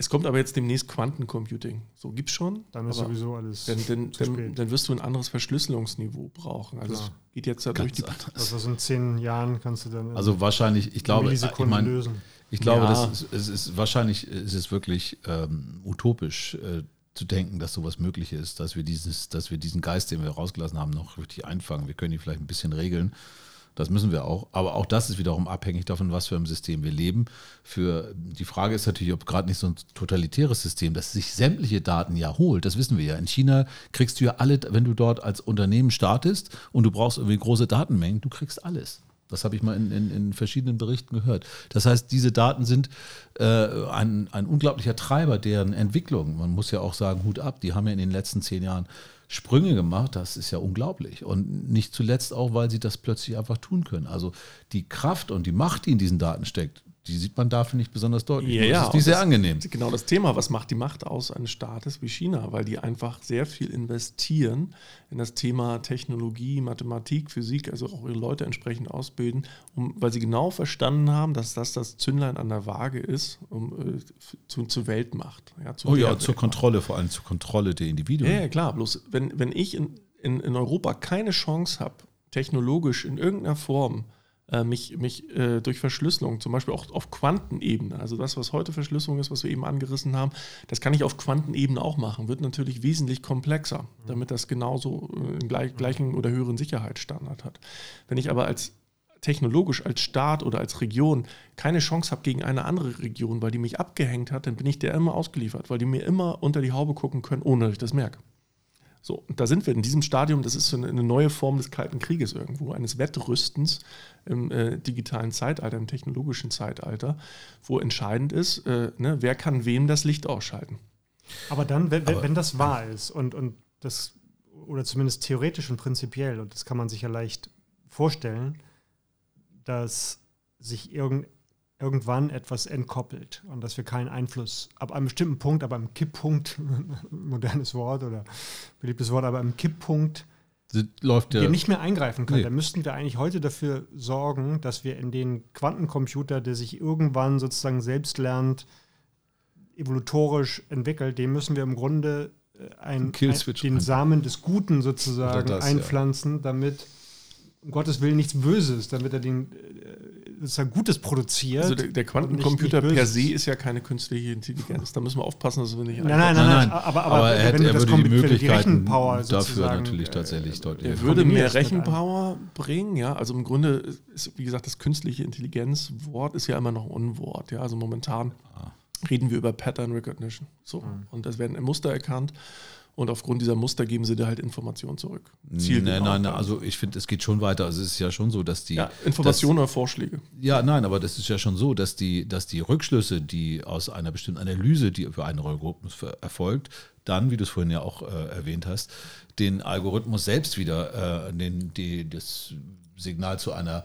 es kommt aber jetzt demnächst Quantencomputing. So gibt es schon. Dann ist sowieso alles. Dann, dann, dann, dann, wirst du ein anderes Verschlüsselungsniveau brauchen. Also es geht jetzt ja durch die. Also in zehn Jahren kannst du dann. Also wahrscheinlich, ich glaube, ich mein, lösen. Ich glaube, ja. das ist, es ist wahrscheinlich ist es wirklich ähm, utopisch äh, zu denken, dass sowas möglich ist, dass wir dieses, dass wir diesen Geist, den wir rausgelassen haben, noch richtig einfangen. Wir können ihn vielleicht ein bisschen regeln. Das müssen wir auch. Aber auch das ist wiederum abhängig davon, was für ein System wir leben. Für die Frage ist natürlich, ob gerade nicht so ein totalitäres System, das sich sämtliche Daten ja holt. Das wissen wir ja. In China kriegst du ja alle, wenn du dort als Unternehmen startest und du brauchst irgendwie große Datenmengen, du kriegst alles. Das habe ich mal in, in, in, verschiedenen Berichten gehört. Das heißt, diese Daten sind äh, ein, ein unglaublicher Treiber deren Entwicklung. Man muss ja auch sagen, Hut ab, die haben ja in den letzten zehn Jahren Sprünge gemacht, das ist ja unglaublich. Und nicht zuletzt auch, weil sie das plötzlich einfach tun können. Also die Kraft und die Macht, die in diesen Daten steckt, die sieht man dafür nicht besonders deutlich. Ja, ja, das ist nicht sehr das, angenehm. Genau das Thema, was macht die Macht aus eines Staates wie China? Weil die einfach sehr viel investieren in das Thema Technologie, Mathematik, Physik, also auch ihre Leute entsprechend ausbilden, um, weil sie genau verstanden haben, dass das das Zündlein an der Waage ist, um äh, zu, zur Weltmacht. Ja, oh ja, zur Kontrolle, vor allem zur Kontrolle der Individuen. Ja, ja klar, bloß wenn, wenn ich in, in, in Europa keine Chance habe, technologisch in irgendeiner Form mich, mich äh, durch Verschlüsselung, zum Beispiel auch auf Quantenebene, also das, was heute Verschlüsselung ist, was wir eben angerissen haben, das kann ich auf Quantenebene auch machen, wird natürlich wesentlich komplexer, damit das genauso äh, einen gleich, gleichen oder höheren Sicherheitsstandard hat. Wenn ich aber als technologisch als Staat oder als Region keine Chance habe gegen eine andere Region, weil die mich abgehängt hat, dann bin ich der immer ausgeliefert, weil die mir immer unter die Haube gucken können, ohne dass ich das merke. So, und da sind wir in diesem Stadium, das ist so eine, neue Form des Kalten Krieges irgendwo, eines Wettrüstens im äh, digitalen Zeitalter, im technologischen Zeitalter, wo entscheidend ist, äh, ne, wer kann wem das Licht ausschalten. Aber dann, wenn, Aber, wenn das wahr ist und, und das, oder zumindest theoretisch und prinzipiell, und das kann man sich ja leicht vorstellen, dass sich irgendein irgendwann etwas entkoppelt und dass wir keinen Einfluss ab einem bestimmten Punkt, aber am Kipppunkt, (laughs) modernes Wort oder beliebtes Wort, aber am Kipppunkt läuft wir nicht mehr eingreifen können. Nee. Da müssten wir eigentlich heute dafür sorgen, dass wir in den Quantencomputer, der sich irgendwann sozusagen selbst lernt, evolutorisch entwickelt, dem müssen wir im Grunde äh, ein, ein, den Samen des Guten sozusagen das, einpflanzen, ja. damit um Gottes Willen nichts Böses, damit er den äh, sozusagen Gutes produziert. Also der, der Quantencomputer per se ist ja keine künstliche Intelligenz. Da müssen wir aufpassen, dass wir nicht. Nein, nein, nein, nein, aber, aber, aber er, wenn er, das würde die Möglichkeiten dafür natürlich äh, tatsächlich deutlich. Er würde mehr Rechenpower bringen, ja. Also im Grunde ist, wie gesagt, das künstliche Intelligenzwort ist ja immer noch ein Unwort, ja. Also momentan ah. reden wir über Pattern Recognition. So. Mhm. Und das werden Muster erkannt. Und aufgrund dieser Muster geben sie dir halt Informationen zurück. Ziel nein, nein, nein, also ich finde, es geht schon weiter. Also es ist ja schon so, dass die. Ja, Informationen dass, oder Vorschläge. Ja, nein, aber das ist ja schon so, dass die, dass die Rückschlüsse, die aus einer bestimmten Analyse, die für einen Algorithmus erfolgt, dann, wie du es vorhin ja auch äh, erwähnt hast, den Algorithmus selbst wieder äh, den, die, das Signal zu einer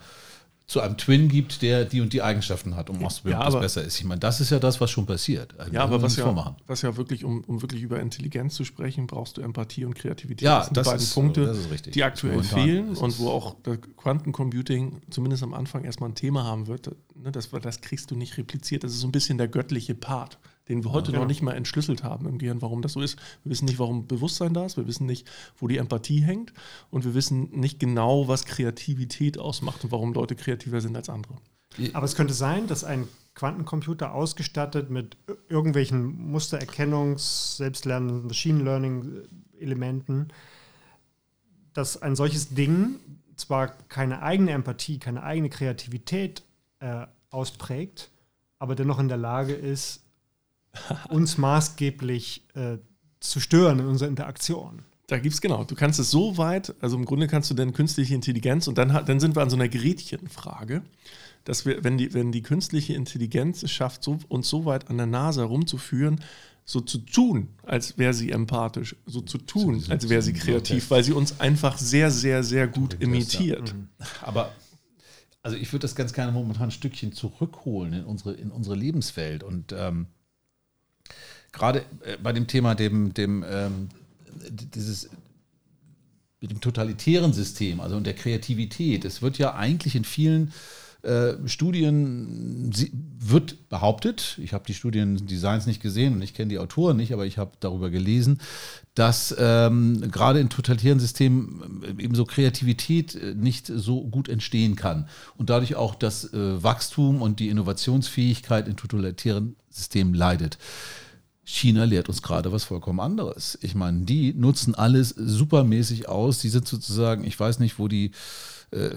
zu einem Twin gibt, der die und die Eigenschaften hat, um auszuprobieren, ja, ob das besser ist. Ich meine, das ist ja das, was schon passiert. Also ja, aber was ja, was ja wirklich, um, um wirklich über Intelligenz zu sprechen, brauchst du Empathie und Kreativität. Ja, das sind das die beiden ist, Punkte, die aktuell fehlen und wo auch Quantencomputing zumindest am Anfang erstmal ein Thema haben wird. Das, das kriegst du nicht repliziert. Das ist so ein bisschen der göttliche Part den wir heute ja. noch nicht mal entschlüsselt haben im Gehirn, warum das so ist. Wir wissen nicht, warum Bewusstsein da ist, wir wissen nicht, wo die Empathie hängt und wir wissen nicht genau, was Kreativität ausmacht und warum Leute kreativer sind als andere. Aber es könnte sein, dass ein Quantencomputer ausgestattet mit irgendwelchen Mustererkennungs-, selbstlernenden Machine Learning-Elementen, dass ein solches Ding zwar keine eigene Empathie, keine eigene Kreativität äh, ausprägt, aber dennoch in der Lage ist, uns maßgeblich äh, zu stören in unserer Interaktion. Da gibt es genau, du kannst es so weit, also im Grunde kannst du dann künstliche Intelligenz und dann, dann sind wir an so einer Gretchenfrage, dass wir, wenn die, wenn die künstliche Intelligenz es schafft, so, uns so weit an der Nase herumzuführen, so zu tun, als wäre sie empathisch, so zu tun, als wäre sie kreativ, weil sie uns einfach sehr, sehr, sehr gut imitiert. Mhm. Aber also ich würde das ganz gerne momentan ein Stückchen zurückholen in unsere, in unsere Lebenswelt. Und ähm, gerade äh, bei dem Thema, dem, dem ähm, dieses mit dem totalitären System, also und der Kreativität, es wird ja eigentlich in vielen äh, Studien wird behauptet, ich habe die Studien Designs nicht gesehen und ich kenne die Autoren nicht, aber ich habe darüber gelesen, dass ähm, gerade in totalitären Systemen äh, ebenso Kreativität äh, nicht so gut entstehen kann und dadurch auch das äh, Wachstum und die Innovationsfähigkeit in totalitären Systemen leidet. China lehrt uns gerade was vollkommen anderes. Ich meine, die nutzen alles supermäßig aus. Die sind sozusagen, ich weiß nicht, wo die äh,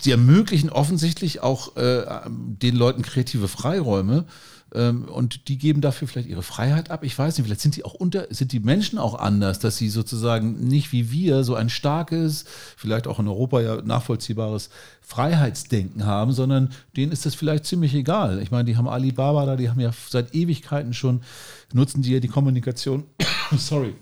sie ermöglichen offensichtlich auch äh, den Leuten kreative Freiräume. Ähm, und die geben dafür vielleicht ihre Freiheit ab. Ich weiß nicht, vielleicht sind die auch unter, sind die Menschen auch anders, dass sie sozusagen nicht wie wir so ein starkes, vielleicht auch in Europa ja nachvollziehbares Freiheitsdenken haben, sondern denen ist das vielleicht ziemlich egal. Ich meine, die haben Alibaba da, die haben ja seit Ewigkeiten schon, nutzen die ja die Kommunikation, (coughs) sorry,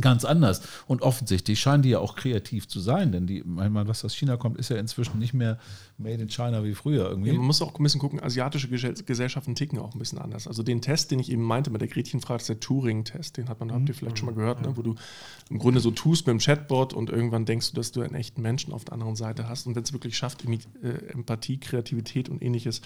ganz anders. Und offensichtlich scheinen die ja auch kreativ zu sein, denn die, meine, was aus China kommt, ist ja inzwischen nicht mehr made in China wie früher irgendwie. Ja, man muss auch ein bisschen gucken, asiatische Gesellschaften ticken auch ein bisschen anders. Also den Test, den ich eben meinte mit der Gretchenfrage, ist der Turing-Test, den hat man, mhm. habt ihr vielleicht schon mal gehört, ne? wo du im Grunde so tust mit dem Chatbot und irgendwann denkst du, dass du einen echten Menschen auf der anderen Seite hast. Und wenn es wirklich schafft, äh, Empathie, Kreativität und ähnliches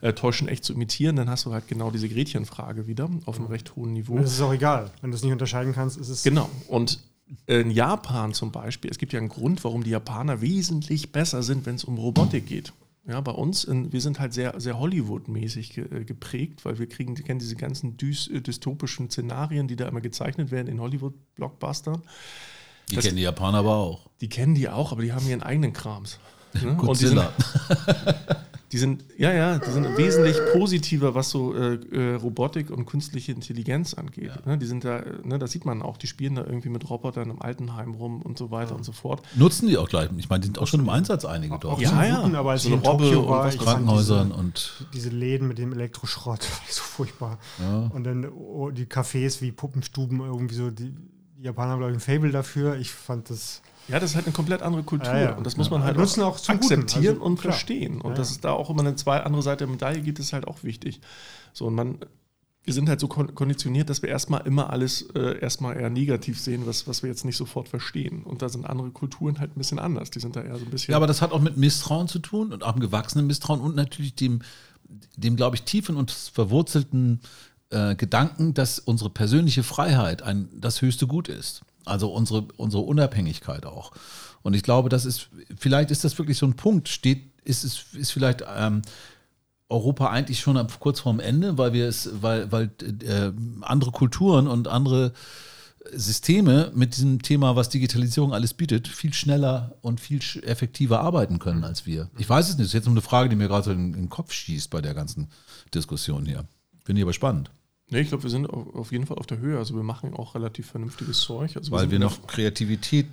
äh, täuschen echt zu imitieren, dann hast du halt genau diese Gretchenfrage wieder auf einem recht hohen Niveau. Das ist auch egal. Wenn du es nicht unterscheiden kannst, ist es. Genau. Und in Japan zum Beispiel, es gibt ja einen Grund, warum die Japaner wesentlich besser sind, wenn es um Robotik geht. Ja, bei uns, in, wir sind halt sehr, sehr Hollywood-mäßig äh, geprägt, weil wir kriegen, kennen diese ganzen äh, dystopischen Szenarien, die da immer gezeichnet werden in Hollywood-Blockbustern. Die das, kennen die Japaner aber auch. Die kennen die auch, aber die haben ihren eigenen Krams. (laughs) Ne? Und die sind, (laughs) die sind, ja, ja, die sind wesentlich positiver, was so äh, äh, Robotik und künstliche Intelligenz angeht. Ja. Ne, die sind da, ne, das sieht man auch, die spielen da irgendwie mit Robotern im Altenheim rum und so weiter ja. und so fort. Nutzen die auch gleich? Ich meine, die sind auch schon im Einsatz einige dort. Ja, ja. Guten, aber als so eine Tokio war, ich Krankenhäusern diese, und diese Läden mit dem Elektroschrott, (laughs) so furchtbar. Ja. Und dann oh, die Cafés wie Puppenstuben irgendwie so, die, die Japaner haben glaube ich ein Fable dafür. Ich fand das ja, das ist halt eine komplett andere Kultur. Ja, ja. Und das muss man halt auch, auch akzeptieren also, und klar. verstehen. Und ja, dass es da auch immer eine zwei andere Seite der Medaille gibt, ist halt auch wichtig. So, und man, wir sind halt so konditioniert, dass wir erstmal immer alles äh, erstmal eher negativ sehen, was, was wir jetzt nicht sofort verstehen. Und da sind andere Kulturen halt ein bisschen anders. Die sind da eher so ein bisschen. Ja, aber das hat auch mit Misstrauen zu tun und auch einem gewachsenen Misstrauen und natürlich dem, dem glaube ich, tiefen und verwurzelten äh, Gedanken, dass unsere persönliche Freiheit ein, das höchste Gut ist. Also unsere, unsere Unabhängigkeit auch. Und ich glaube, das ist, vielleicht ist das wirklich so ein Punkt, steht, ist es, ist vielleicht ähm, Europa eigentlich schon kurz vorm Ende, weil wir es, weil, weil äh, andere Kulturen und andere Systeme mit diesem Thema, was Digitalisierung alles bietet, viel schneller und viel effektiver arbeiten können als wir. Ich weiß es nicht, das ist jetzt nur eine Frage, die mir gerade so in, in den Kopf schießt bei der ganzen Diskussion hier. Finde ich aber spannend. Nee, ich glaube, wir sind auf jeden Fall auf der Höhe. Also wir machen auch relativ vernünftiges Zeug. Also Weil wir, wir noch Kreativität.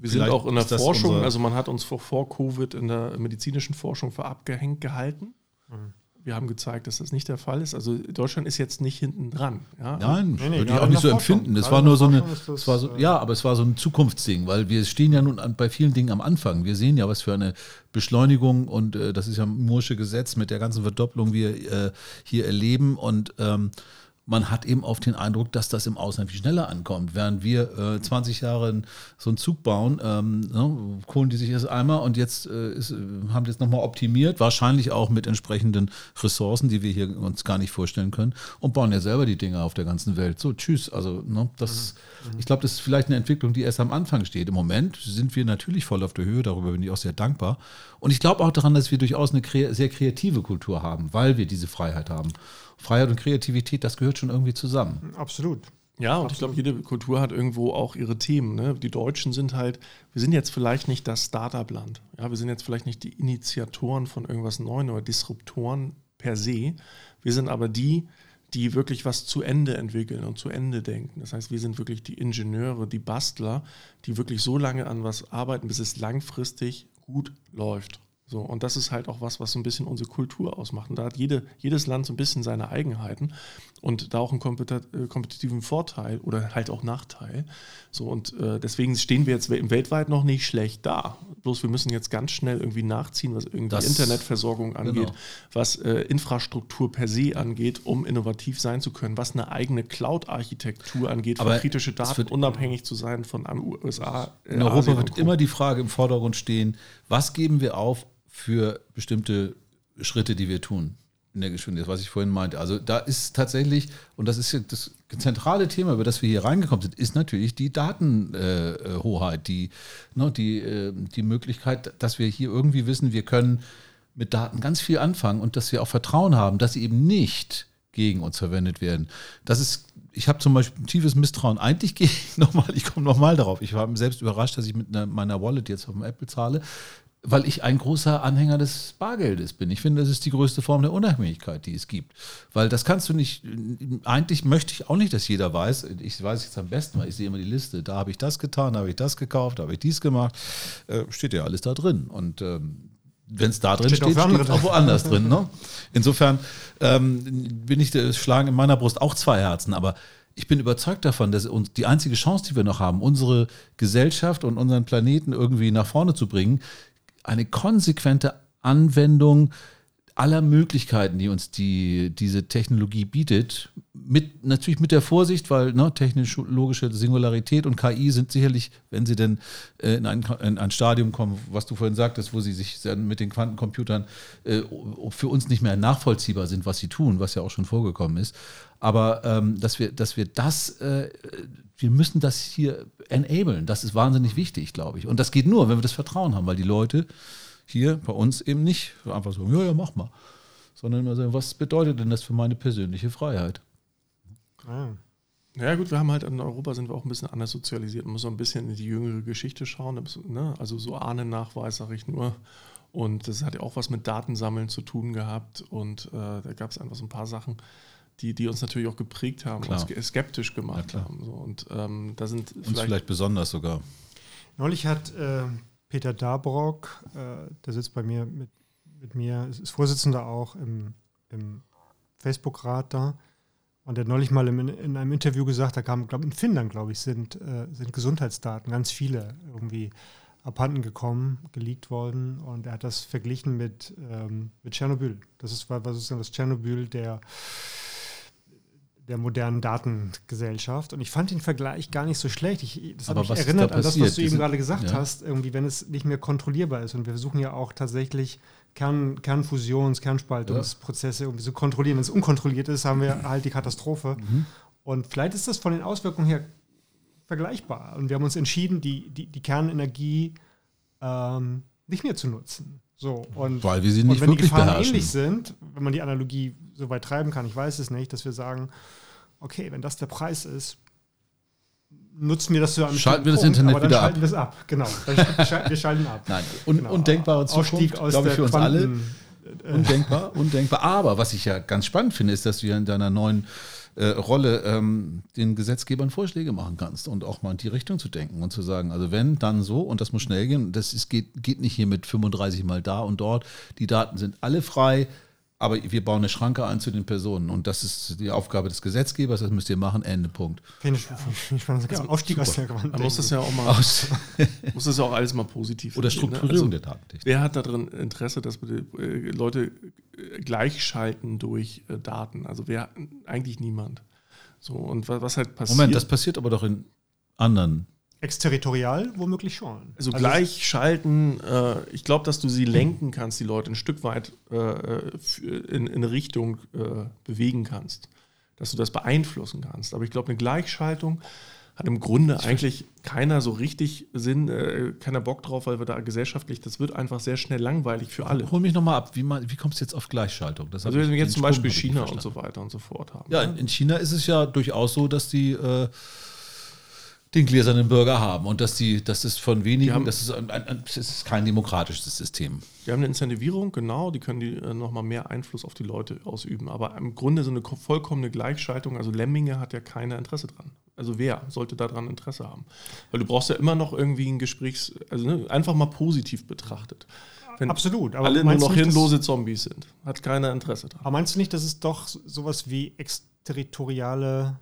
Wir sind auch in der Forschung, also man hat uns vor, vor Covid in der medizinischen Forschung für abgehängt gehalten. Mhm. Wir haben gezeigt, dass das nicht der Fall ist. Also Deutschland ist jetzt nicht hinten dran. Ja? Nein, nee, nee, würde ich auch nicht so empfinden. Das war nur so eine, das, war so, ja, aber es war so ein Zukunftsding, weil wir stehen ja nun an, bei vielen Dingen am Anfang. Wir sehen ja, was für eine Beschleunigung und äh, das ist ja ein Mursche Gesetz mit der ganzen Verdopplung wir äh, hier erleben und ähm, man hat eben oft den Eindruck, dass das im Ausland viel schneller ankommt. Während wir äh, 20 Jahre so einen Zug bauen, ähm, ne, holen die sich erst einmal und jetzt äh, ist, haben das nochmal optimiert, wahrscheinlich auch mit entsprechenden Ressourcen, die wir hier uns gar nicht vorstellen können und bauen ja selber die Dinge auf der ganzen Welt. So, tschüss. Also, ne, das, mhm. ich glaube, das ist vielleicht eine Entwicklung, die erst am Anfang steht. Im Moment sind wir natürlich voll auf der Höhe, darüber bin ich auch sehr dankbar. Und ich glaube auch daran, dass wir durchaus eine sehr kreative Kultur haben, weil wir diese Freiheit haben. Freiheit und Kreativität, das gehört schon irgendwie zusammen. Absolut. Ja, und Absolut. ich glaube, jede Kultur hat irgendwo auch ihre Themen. Ne? Die Deutschen sind halt, wir sind jetzt vielleicht nicht das Startup-Land. Ja, wir sind jetzt vielleicht nicht die Initiatoren von irgendwas Neuem oder Disruptoren per se. Wir sind aber die, die wirklich was zu Ende entwickeln und zu Ende denken. Das heißt, wir sind wirklich die Ingenieure, die Bastler, die wirklich so lange an was arbeiten, bis es langfristig gut läuft. So, und das ist halt auch was, was so ein bisschen unsere Kultur ausmacht. Und da hat jede, jedes Land so ein bisschen seine Eigenheiten und da auch einen äh, kompetitiven Vorteil oder halt auch Nachteil. So, und äh, deswegen stehen wir jetzt weltweit noch nicht schlecht da. Bloß wir müssen jetzt ganz schnell irgendwie nachziehen, was irgendwie das, Internetversorgung angeht, genau. was äh, Infrastruktur per se angeht, um innovativ sein zu können, was eine eigene Cloud-Architektur angeht, Aber für kritische Daten unabhängig zu sein von USA. Äh, in Europa Asien wird immer die Frage im Vordergrund stehen, was geben wir auf, für bestimmte Schritte, die wir tun in der Geschwindigkeit, was ich vorhin meinte. Also da ist tatsächlich, und das ist das zentrale Thema, über das wir hier reingekommen sind, ist natürlich die Datenhoheit, die, ne, die, äh, die Möglichkeit, dass wir hier irgendwie wissen, wir können mit Daten ganz viel anfangen und dass wir auch Vertrauen haben, dass sie eben nicht gegen uns verwendet werden. Das ist, ich habe zum Beispiel ein tiefes Misstrauen. Eigentlich (laughs) ich nochmal, ich komme nochmal darauf. Ich war selbst überrascht, dass ich mit einer, meiner Wallet jetzt auf dem Apple zahle weil ich ein großer Anhänger des Bargeldes bin. Ich finde, das ist die größte Form der Unabhängigkeit, die es gibt. Weil das kannst du nicht, eigentlich möchte ich auch nicht, dass jeder weiß, ich weiß jetzt am besten, weil ich sehe immer die Liste, da habe ich das getan, da habe ich das gekauft, da habe ich dies gemacht, äh, steht ja alles da drin. Und ähm, wenn es da drin steht, steht es auch woanders drin. Ne? (laughs) Insofern ähm, bin ich, schlagen in meiner Brust auch zwei Herzen, aber ich bin überzeugt davon, dass uns die einzige Chance, die wir noch haben, unsere Gesellschaft und unseren Planeten irgendwie nach vorne zu bringen, eine konsequente Anwendung aller Möglichkeiten, die uns die, diese Technologie bietet, mit, natürlich mit der Vorsicht, weil ne, technologische Singularität und KI sind sicherlich, wenn sie denn äh, in, ein, in, ein, Stadium kommen, was du vorhin sagtest, wo sie sich mit den Quantencomputern äh, für uns nicht mehr nachvollziehbar sind, was sie tun, was ja auch schon vorgekommen ist. Aber ähm, dass, wir, dass wir das, äh, wir müssen das hier enablen, das ist wahnsinnig wichtig, glaube ich. Und das geht nur, wenn wir das Vertrauen haben, weil die Leute hier bei uns eben nicht einfach so, ja, ja, mach mal. Sondern immer sagen, was bedeutet denn das für meine persönliche Freiheit? Ah. Ja gut, wir haben halt in Europa sind wir auch ein bisschen anders sozialisiert. Man muss so ein bisschen in die jüngere Geschichte schauen. Ne? Also so Ahnennachweis sage ich nur. Und das hat ja auch was mit Datensammeln zu tun gehabt. Und äh, da gab es einfach so ein paar Sachen, die, die uns natürlich auch geprägt haben, klar. uns skeptisch gemacht ja, haben. So. Und ähm, da sind uns vielleicht, vielleicht besonders sogar. Neulich hat äh, Peter Dabrock, äh, der sitzt bei mir mit, mit mir, ist Vorsitzender auch im, im Facebook-Rat da. Und der hat neulich mal im, in einem Interview gesagt, da kam, glaube in Finnland, glaube ich, sind, äh, sind Gesundheitsdaten, ganz viele irgendwie abhanden gekommen, geleakt worden. Und er hat das verglichen mit, ähm, mit Tschernobyl. Das ist, war, war sozusagen das Tschernobyl der der modernen Datengesellschaft. Und ich fand den Vergleich gar nicht so schlecht. Ich, das hat mich erinnert an das, was du eben gerade gesagt ja. hast, irgendwie, wenn es nicht mehr kontrollierbar ist. Und wir versuchen ja auch tatsächlich Kern, Kernfusions-, Kernspaltungsprozesse irgendwie zu kontrollieren. Wenn es unkontrolliert ist, haben wir halt die Katastrophe. Mhm. Und vielleicht ist das von den Auswirkungen her vergleichbar. Und wir haben uns entschieden, die, die, die Kernenergie ähm, nicht mehr zu nutzen. So, und, Weil wir sie nicht und wenn wirklich die Gefahren beherrschen. ähnlich sind, wenn man die Analogie so weit treiben kann, ich weiß es nicht, dass wir sagen, okay, wenn das der Preis ist, nutzen wir das zu einem Schalten wir das Punkt, Internet aber dann wieder schalten ab. wir es ab. Genau, wir schalten ab. (laughs) Nein, un genau. undenkbare Zukunft, glaube ich, für uns alle. Äh, undenkbar, undenkbar. Aber was ich ja ganz spannend finde, ist, dass du ja in deiner neuen äh, Rolle ähm, den Gesetzgebern Vorschläge machen kannst und auch mal in die Richtung zu denken und zu sagen, also wenn, dann so und das muss schnell gehen. Das ist, geht, geht nicht hier mit 35 mal da und dort. Die Daten sind alle frei. Aber wir bauen eine Schranke ein zu den Personen. Und das ist die Aufgabe des Gesetzgebers. Das müsst ihr machen. Ende. Punkt. Finde ich, ich fand das Aufstieg aus der Gewand. Man muss das ja auch mal, Aus (laughs) muss das ja auch alles mal positiv Oder? Strukturierung ne? also, der Daten. Wer hat darin Interesse, dass wir äh, Leute äh, gleichschalten durch äh, Daten? Also wer, eigentlich niemand. So, und was, was halt passiert. Moment, das passiert aber doch in anderen Exterritorial womöglich schon. Also, also gleich schalten, äh, ich glaube, dass du sie lenken kannst, die Leute ein Stück weit äh, in, in, eine Richtung äh, bewegen kannst. Dass du das beeinflussen kannst. Aber ich glaube, eine Gleichschaltung hat im Grunde ich eigentlich keiner so richtig Sinn, äh, keiner Bock drauf, weil wir da gesellschaftlich, das wird einfach sehr schnell langweilig für alle. Hol mich nochmal ab, wie, wie kommst du jetzt auf Gleichschaltung? Das also wenn wir jetzt zum Beispiel China und so weiter und so fort haben. Ja, in China ist es ja durchaus so, dass die äh, den gläsernen Bürger haben und dass die, das ist von wenigen, haben, das, ist ein, ein, das ist kein demokratisches System. Die haben eine Incentivierung, genau, die können die äh, nochmal mehr Einfluss auf die Leute ausüben. Aber im Grunde so eine vollkommene Gleichschaltung, also Lemminge hat ja keiner Interesse dran. Also wer sollte daran Interesse haben? Weil du brauchst ja immer noch irgendwie ein Gesprächs, also ne, einfach mal positiv betrachtet. Wenn Absolut. Aber alle nur noch hirnlose Zombies sind. Hat keiner Interesse dran. Aber meinst du nicht, dass es doch sowas wie exterritoriale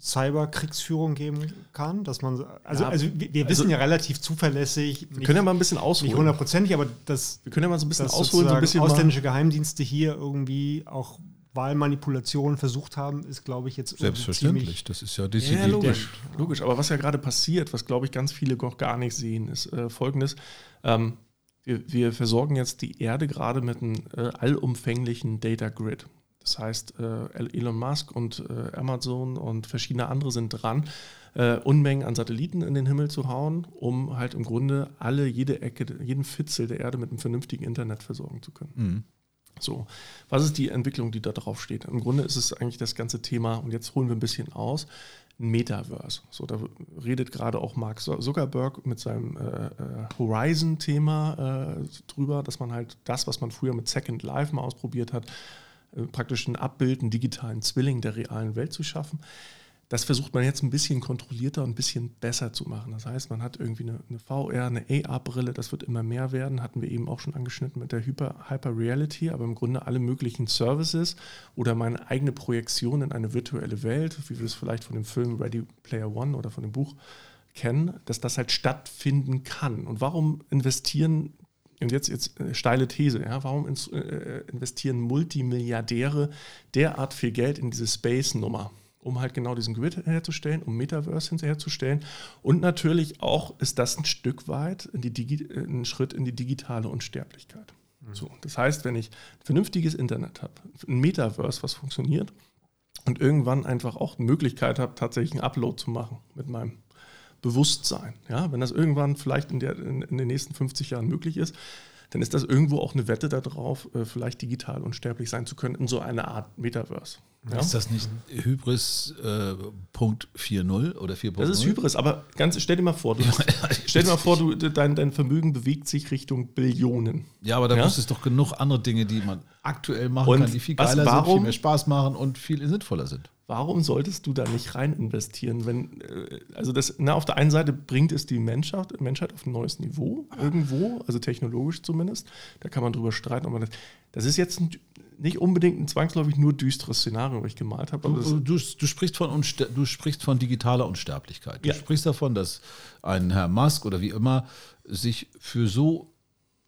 Cyberkriegsführung geben kann, dass man also, ja, also wir, wir also, wissen ja relativ zuverlässig. Wir können ja mal ein bisschen ausholen. Nicht hundertprozentig, aber das. Wir können ja mal so ein bisschen ausholen, so ein bisschen ausländische Geheimdienste hier irgendwie auch Wahlmanipulationen versucht haben, ist, glaube ich, jetzt selbstverständlich. Das ist ja Ja, logisch, logisch. Aber was ja gerade passiert, was glaube ich ganz viele noch gar nicht sehen, ist äh, Folgendes: ähm, wir, wir, versorgen jetzt die Erde gerade mit einem äh, allumfänglichen Data Grid. Das heißt, äh, Elon Musk und äh, Amazon und verschiedene andere sind dran, äh, Unmengen an Satelliten in den Himmel zu hauen, um halt im Grunde alle, jede Ecke, jeden Fitzel der Erde mit einem vernünftigen Internet versorgen zu können. Mhm. So, was ist die Entwicklung, die da drauf steht? Im Grunde ist es eigentlich das ganze Thema, und jetzt holen wir ein bisschen aus, ein Metaverse. So, da redet gerade auch Mark Zuckerberg mit seinem äh, Horizon-Thema äh, drüber, dass man halt das, was man früher mit Second Life mal ausprobiert hat, praktisch ein Abbild, einen digitalen Zwilling der realen Welt zu schaffen. Das versucht man jetzt ein bisschen kontrollierter und ein bisschen besser zu machen. Das heißt, man hat irgendwie eine, eine VR, eine AR-Brille, das wird immer mehr werden, hatten wir eben auch schon angeschnitten mit der Hyper, Hyper Reality, aber im Grunde alle möglichen Services oder meine eigene Projektion in eine virtuelle Welt, wie wir es vielleicht von dem Film Ready Player One oder von dem Buch kennen, dass das halt stattfinden kann. Und warum investieren und jetzt, jetzt äh, steile These, ja, warum ins, äh, investieren Multimilliardäre derart viel Geld in diese Space-Nummer? Um halt genau diesen Grid herzustellen, um Metaverse hinterzustellen. Und natürlich auch ist das ein Stück weit äh, ein Schritt in die digitale Unsterblichkeit. Mhm. So, das heißt, wenn ich ein vernünftiges Internet habe, ein Metaverse, was funktioniert, und irgendwann einfach auch die Möglichkeit habe, tatsächlich einen Upload zu machen mit meinem Bewusstsein. Ja, wenn das irgendwann vielleicht in, der, in, in, den nächsten 50 Jahren möglich ist, dann ist das irgendwo auch eine Wette darauf, äh, vielleicht digital unsterblich sein zu können in so einer Art Metaverse. Ja? Ist das nicht Hybris äh, Punkt 4.0 oder 4.0? Das ist Hybris, aber ganz, stell dir mal vor, du, stell dir mal vor, du, dein, dein Vermögen bewegt sich Richtung Billionen. Ja, aber da ja? gibt es doch genug andere Dinge, die man aktuell machen und kann, die viel geiler warum, sind, viel mehr Spaß machen und viel sinnvoller sind warum solltest du da nicht rein investieren? Wenn, äh, also das, na, auf der einen Seite bringt es die Menschheit, Menschheit auf ein neues Niveau, irgendwo, also technologisch zumindest. Da kann man drüber streiten. Aber das, das ist jetzt ein, nicht unbedingt ein zwangsläufig nur düsteres Szenario, was ich gemalt habe. Du, du, du, sprichst von du sprichst von digitaler Unsterblichkeit. Du ja. sprichst davon, dass ein Herr Musk oder wie immer sich für so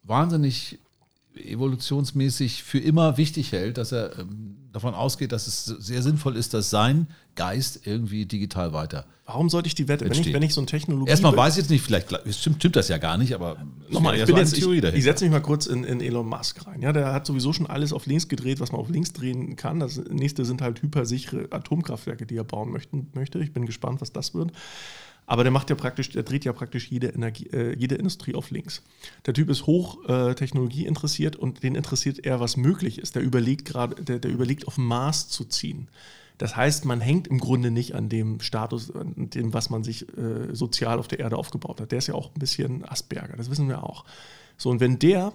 wahnsinnig evolutionsmäßig für immer wichtig hält, dass er ähm, davon ausgeht, dass es sehr sinnvoll ist, dass sein Geist irgendwie digital weiter. Warum sollte ich die Wette, wenn ich, wenn ich so ein Technologie. Erstmal weiß ich jetzt nicht, vielleicht stimmt, stimmt das ja gar nicht, aber nochmal, ich, bin jetzt, ich, ich setze mich mal kurz in, in, Elon Musk rein. Ja, der hat sowieso schon alles auf links gedreht, was man auf links drehen kann. Das nächste sind halt hypersichere Atomkraftwerke, die er bauen möchten, möchte. Ich bin gespannt, was das wird. Aber der macht ja praktisch, der dreht ja praktisch jede, Energie, äh, jede Industrie auf links. Der Typ ist hoch äh, Technologie interessiert und den interessiert eher, was möglich ist. Der überlegt gerade, der, der überlegt, auf Mars zu ziehen. Das heißt, man hängt im Grunde nicht an dem Status, an dem, was man sich äh, sozial auf der Erde aufgebaut hat. Der ist ja auch ein bisschen Asperger, das wissen wir auch. So, und wenn der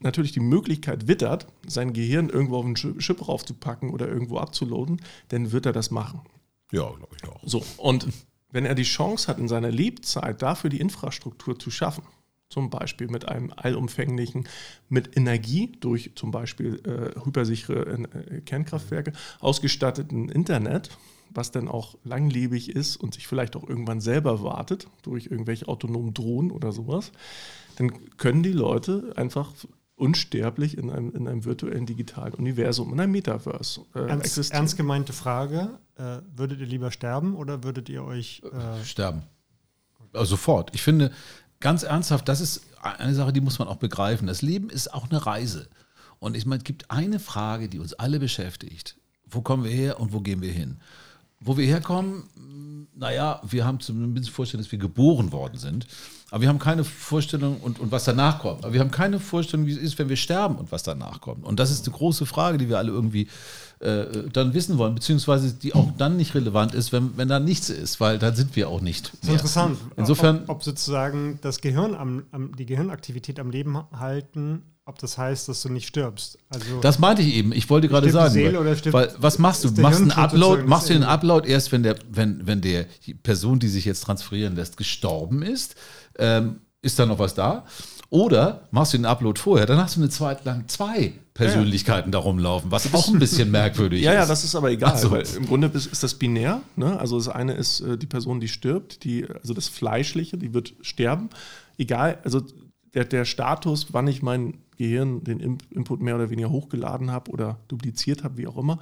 natürlich die Möglichkeit wittert, sein Gehirn irgendwo auf einen Chip raufzupacken oder irgendwo abzuladen, dann wird er das machen. Ja, glaube ich auch. So, und wenn er die Chance hat, in seiner Lebzeit dafür die Infrastruktur zu schaffen, zum Beispiel mit einem allumfänglichen, mit Energie durch zum Beispiel äh, hypersichere äh, Kernkraftwerke ausgestatteten Internet, was dann auch langlebig ist und sich vielleicht auch irgendwann selber wartet durch irgendwelche autonomen Drohnen oder sowas, dann können die Leute einfach unsterblich in einem, in einem virtuellen digitalen Universum, in einem Metaverse äh, ernst, existieren. Ernst gemeinte Frage, äh, würdet ihr lieber sterben oder würdet ihr euch... Äh sterben. Also sofort. Ich finde, ganz ernsthaft, das ist eine Sache, die muss man auch begreifen. Das Leben ist auch eine Reise. Und ich meine, es gibt eine Frage, die uns alle beschäftigt. Wo kommen wir her und wo gehen wir hin? Wo wir herkommen, naja, wir haben zumindest Vorstellung, dass wir geboren worden sind. Aber wir haben keine Vorstellung und, und was danach kommt. Aber wir haben keine Vorstellung, wie es ist, wenn wir sterben und was danach kommt. Und das ist eine große Frage, die wir alle irgendwie äh, dann wissen wollen, beziehungsweise die auch dann nicht relevant ist, wenn, wenn da nichts ist, weil dann sind wir auch nicht. Das ist interessant. Insofern. Ob, ob, sozusagen das Gehirn am, am, die Gehirnaktivität am Leben halten ob das heißt, dass du nicht stirbst. Also das meinte ich eben. Ich wollte gerade sagen, Seele oder stirbt, weil, was machst du? Machst einen Upload, machst du den Upload erst, wenn der, wenn, wenn der die Person, die sich jetzt transferieren lässt, gestorben ist? Ähm, ist da noch was da? Oder machst du den Upload vorher, dann hast du eine Zeit lang zwei Persönlichkeiten da rumlaufen, was auch ein bisschen merkwürdig (laughs) Ja, ist. ja, das ist aber egal, so. weil im Grunde ist, das binär. Ne? Also das eine ist äh, die Person, die stirbt, die, also das Fleischliche, die wird sterben. Egal, also der, der Status, wann ich mein Gehirn, den Input mehr oder weniger hochgeladen habe oder dupliziert habe, wie auch immer,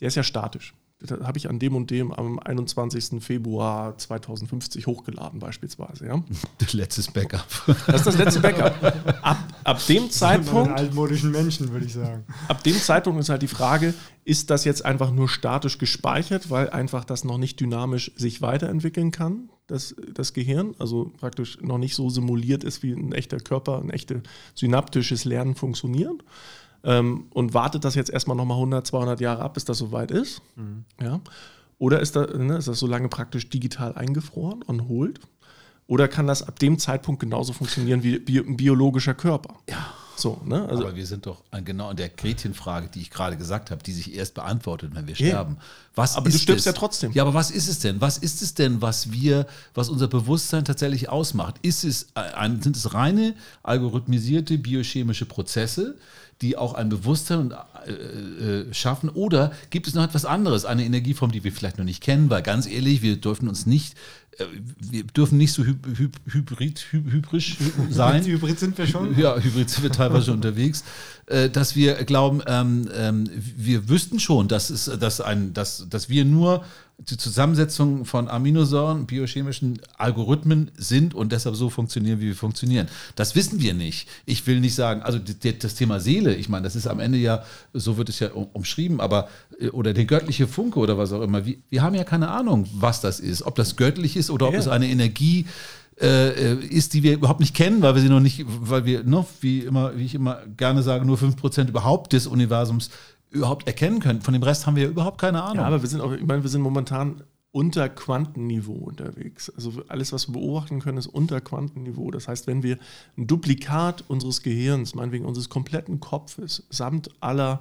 der ist ja statisch. Das habe ich an dem und dem am 21. Februar 2050 hochgeladen beispielsweise. Ja? (laughs) Letztes Backup. Das ist das letzte Backup. Ab, ab dem (laughs) Von Zeitpunkt altmodischen Menschen, würde ich sagen. ab dem Zeitpunkt ist halt die Frage, ist das jetzt einfach nur statisch gespeichert, weil einfach das noch nicht dynamisch sich weiterentwickeln kann, das, das Gehirn, also praktisch noch nicht so simuliert ist, wie ein echter Körper, ein echtes synaptisches Lernen funktioniert. Ähm, und wartet das jetzt erstmal nochmal 100, 200 Jahre ab, bis das soweit ist. Ja. Oder ist, da, ne, ist das so lange praktisch digital eingefroren, on hold? Oder kann das ab dem Zeitpunkt genauso funktionieren wie ein biologischer Körper? Ja. So, ne? Also, Aber wir sind doch genau an der Gretchenfrage, die ich gerade gesagt habe, die sich erst beantwortet, wenn wir sterben. Was Aber du stirbst es? ja trotzdem. Ja, aber was ist es denn? Was ist es denn, was wir, was unser Bewusstsein tatsächlich ausmacht? Ist es sind es reine algorithmisierte biochemische Prozesse, die auch ein Bewusstsein äh, äh, schaffen? Oder gibt es noch etwas anderes, eine Energieform, die wir vielleicht noch nicht kennen? Weil ganz ehrlich, wir dürfen uns nicht, wir dürfen nicht so hyb, hyb, hybrid, hyb, hybrisch (laughs) sein. Hybrid sind wir schon. Ja, Hybrid sind wir teilweise unterwegs, äh, dass wir glauben, ähm, ähm, wir wüssten schon, dass, es, dass, ein, dass, dass wir nur die Zusammensetzung von Aminosäuren, biochemischen Algorithmen sind und deshalb so funktionieren, wie wir funktionieren. Das wissen wir nicht. Ich will nicht sagen, also das Thema Seele, ich meine, das ist am Ende ja, so wird es ja um- umschrieben, aber äh, oder der göttliche Funke oder was auch immer. Wir, wir haben ja keine Ahnung, was das ist, ob das göttlich ist oder ob Ja. es eine Energie äh, äh, ist, die wir überhaupt nicht kennen, weil wir sie noch nicht, weil wir noch, wie immer, wie ich immer gerne sage, nur 5% überhaupt des Universums überhaupt erkennen können. Von dem Rest haben wir überhaupt keine Ahnung. Ja, aber wir sind auch, ich meine, wir sind momentan unter Quantenniveau unterwegs. Also alles, was wir beobachten können, ist unter Quantenniveau. Das heißt, wenn wir ein Duplikat unseres Gehirns, meinetwegen unseres kompletten Kopfes, samt aller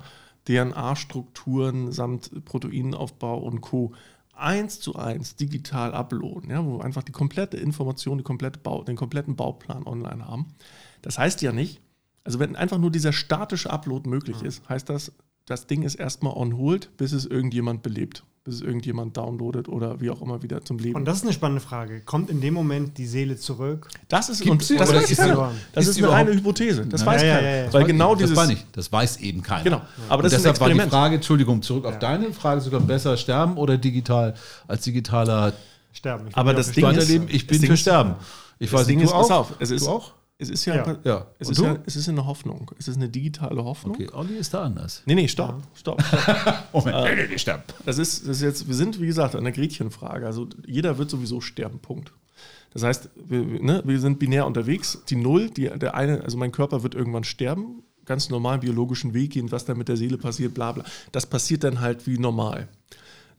DNA-Strukturen, samt Proteinaufbau und Co. eins zu eins digital uploaden, ja, wo wir einfach die komplette Information, die komplette Bau, den kompletten Bauplan online haben. Das heißt ja nicht, also wenn einfach nur dieser statische Upload möglich ist, heißt das, das Ding ist erstmal on hold, bis es irgendjemand belebt, bis es irgendjemand downloadet oder wie auch immer wieder zum Leben. Und das ist eine spannende Frage. Kommt in dem Moment die Seele zurück? das ist, Gibt's und, sie das weiß ist keiner. Das ist ist, eine reine Hypothese. Das Nein. weiß Ja, ja, keiner. ja, ja. Weil Das genau das dieses. war nicht. Das weiß eben keiner. Genau. Aber das und ist deshalb war die. Frage, Entschuldigung, zurück auf deine Frage, sogar besser sterben oder digital als digitaler Sterben. Aber das Ding ist- weiterleben? Ich bin das für sterben. Ich das weiß Ding nicht, ist, pass auf, es ist, du auch? Es ist ja, Ja. Ja. Es, ist ja es ist eine Hoffnung. Es ist eine digitale Hoffnung. Okay, Olli ist da anders. Nee, nee, stopp. Stopp. (laughs) Moment, nee, nee, nee, sterben. Das ist, das ist jetzt, wir sind, wie gesagt, an der Gretchenfrage. Also jeder wird sowieso sterben, Punkt. Das heißt, wir, ne, wir sind binär unterwegs. Die Null, die, der eine, also mein Körper wird irgendwann sterben, ganz normalen biologischen Weg gehen, was dann mit der Seele passiert, bla bla. Das passiert dann halt wie normal.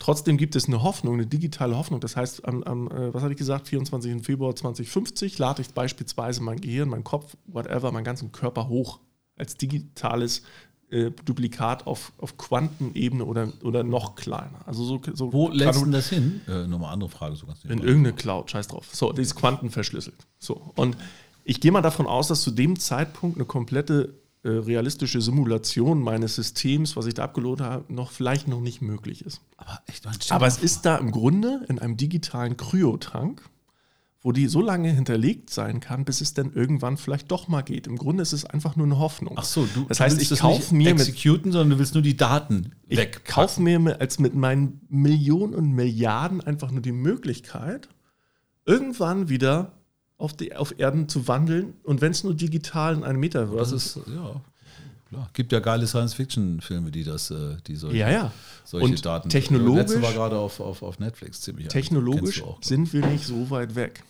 Trotzdem gibt es eine Hoffnung, eine digitale Hoffnung. Das heißt, am, am äh, was hatte ich gesagt, 24. Februar 2050 lade ich beispielsweise mein Gehirn, mein Kopf, whatever, meinen ganzen Körper hoch als digitales äh, Duplikat auf, auf Quantenebene oder, oder noch kleiner. Also so, so Wo lässt denn das hin? Äh, nochmal andere Frage. So ganz in irgendeine Cloud, scheiß drauf. So, die ist quantenverschlüsselt. So. Und ich gehe mal davon aus, dass zu dem Zeitpunkt eine komplette realistische Simulation meines Systems, was ich da abgeloadet habe, noch vielleicht noch nicht möglich ist. Aber echt, Aber es ist da im Grunde in einem digitalen Kryotank, wo die so lange hinterlegt sein kann, bis es dann irgendwann vielleicht doch mal geht. Im Grunde ist es einfach nur eine Hoffnung. Ach so, du, das du heißt, willst ich kaufe nicht mir mit sondern du willst nur die Daten ich weg. kaufe mir als mit meinen Millionen und Milliarden einfach nur die Möglichkeit, irgendwann wieder auf, die, auf Erden zu wandeln und wenn es nur digital in einem Metaverse Das ist, ja, klar. Gibt ja geile Science-Fiction-Filme, die das, äh, die solche, Ja, ja. solche Und Daten. technologisch- letzte war gerade auf, auf, auf Netflix ziemlich. technologisch auch, sind wir nicht so weit weg.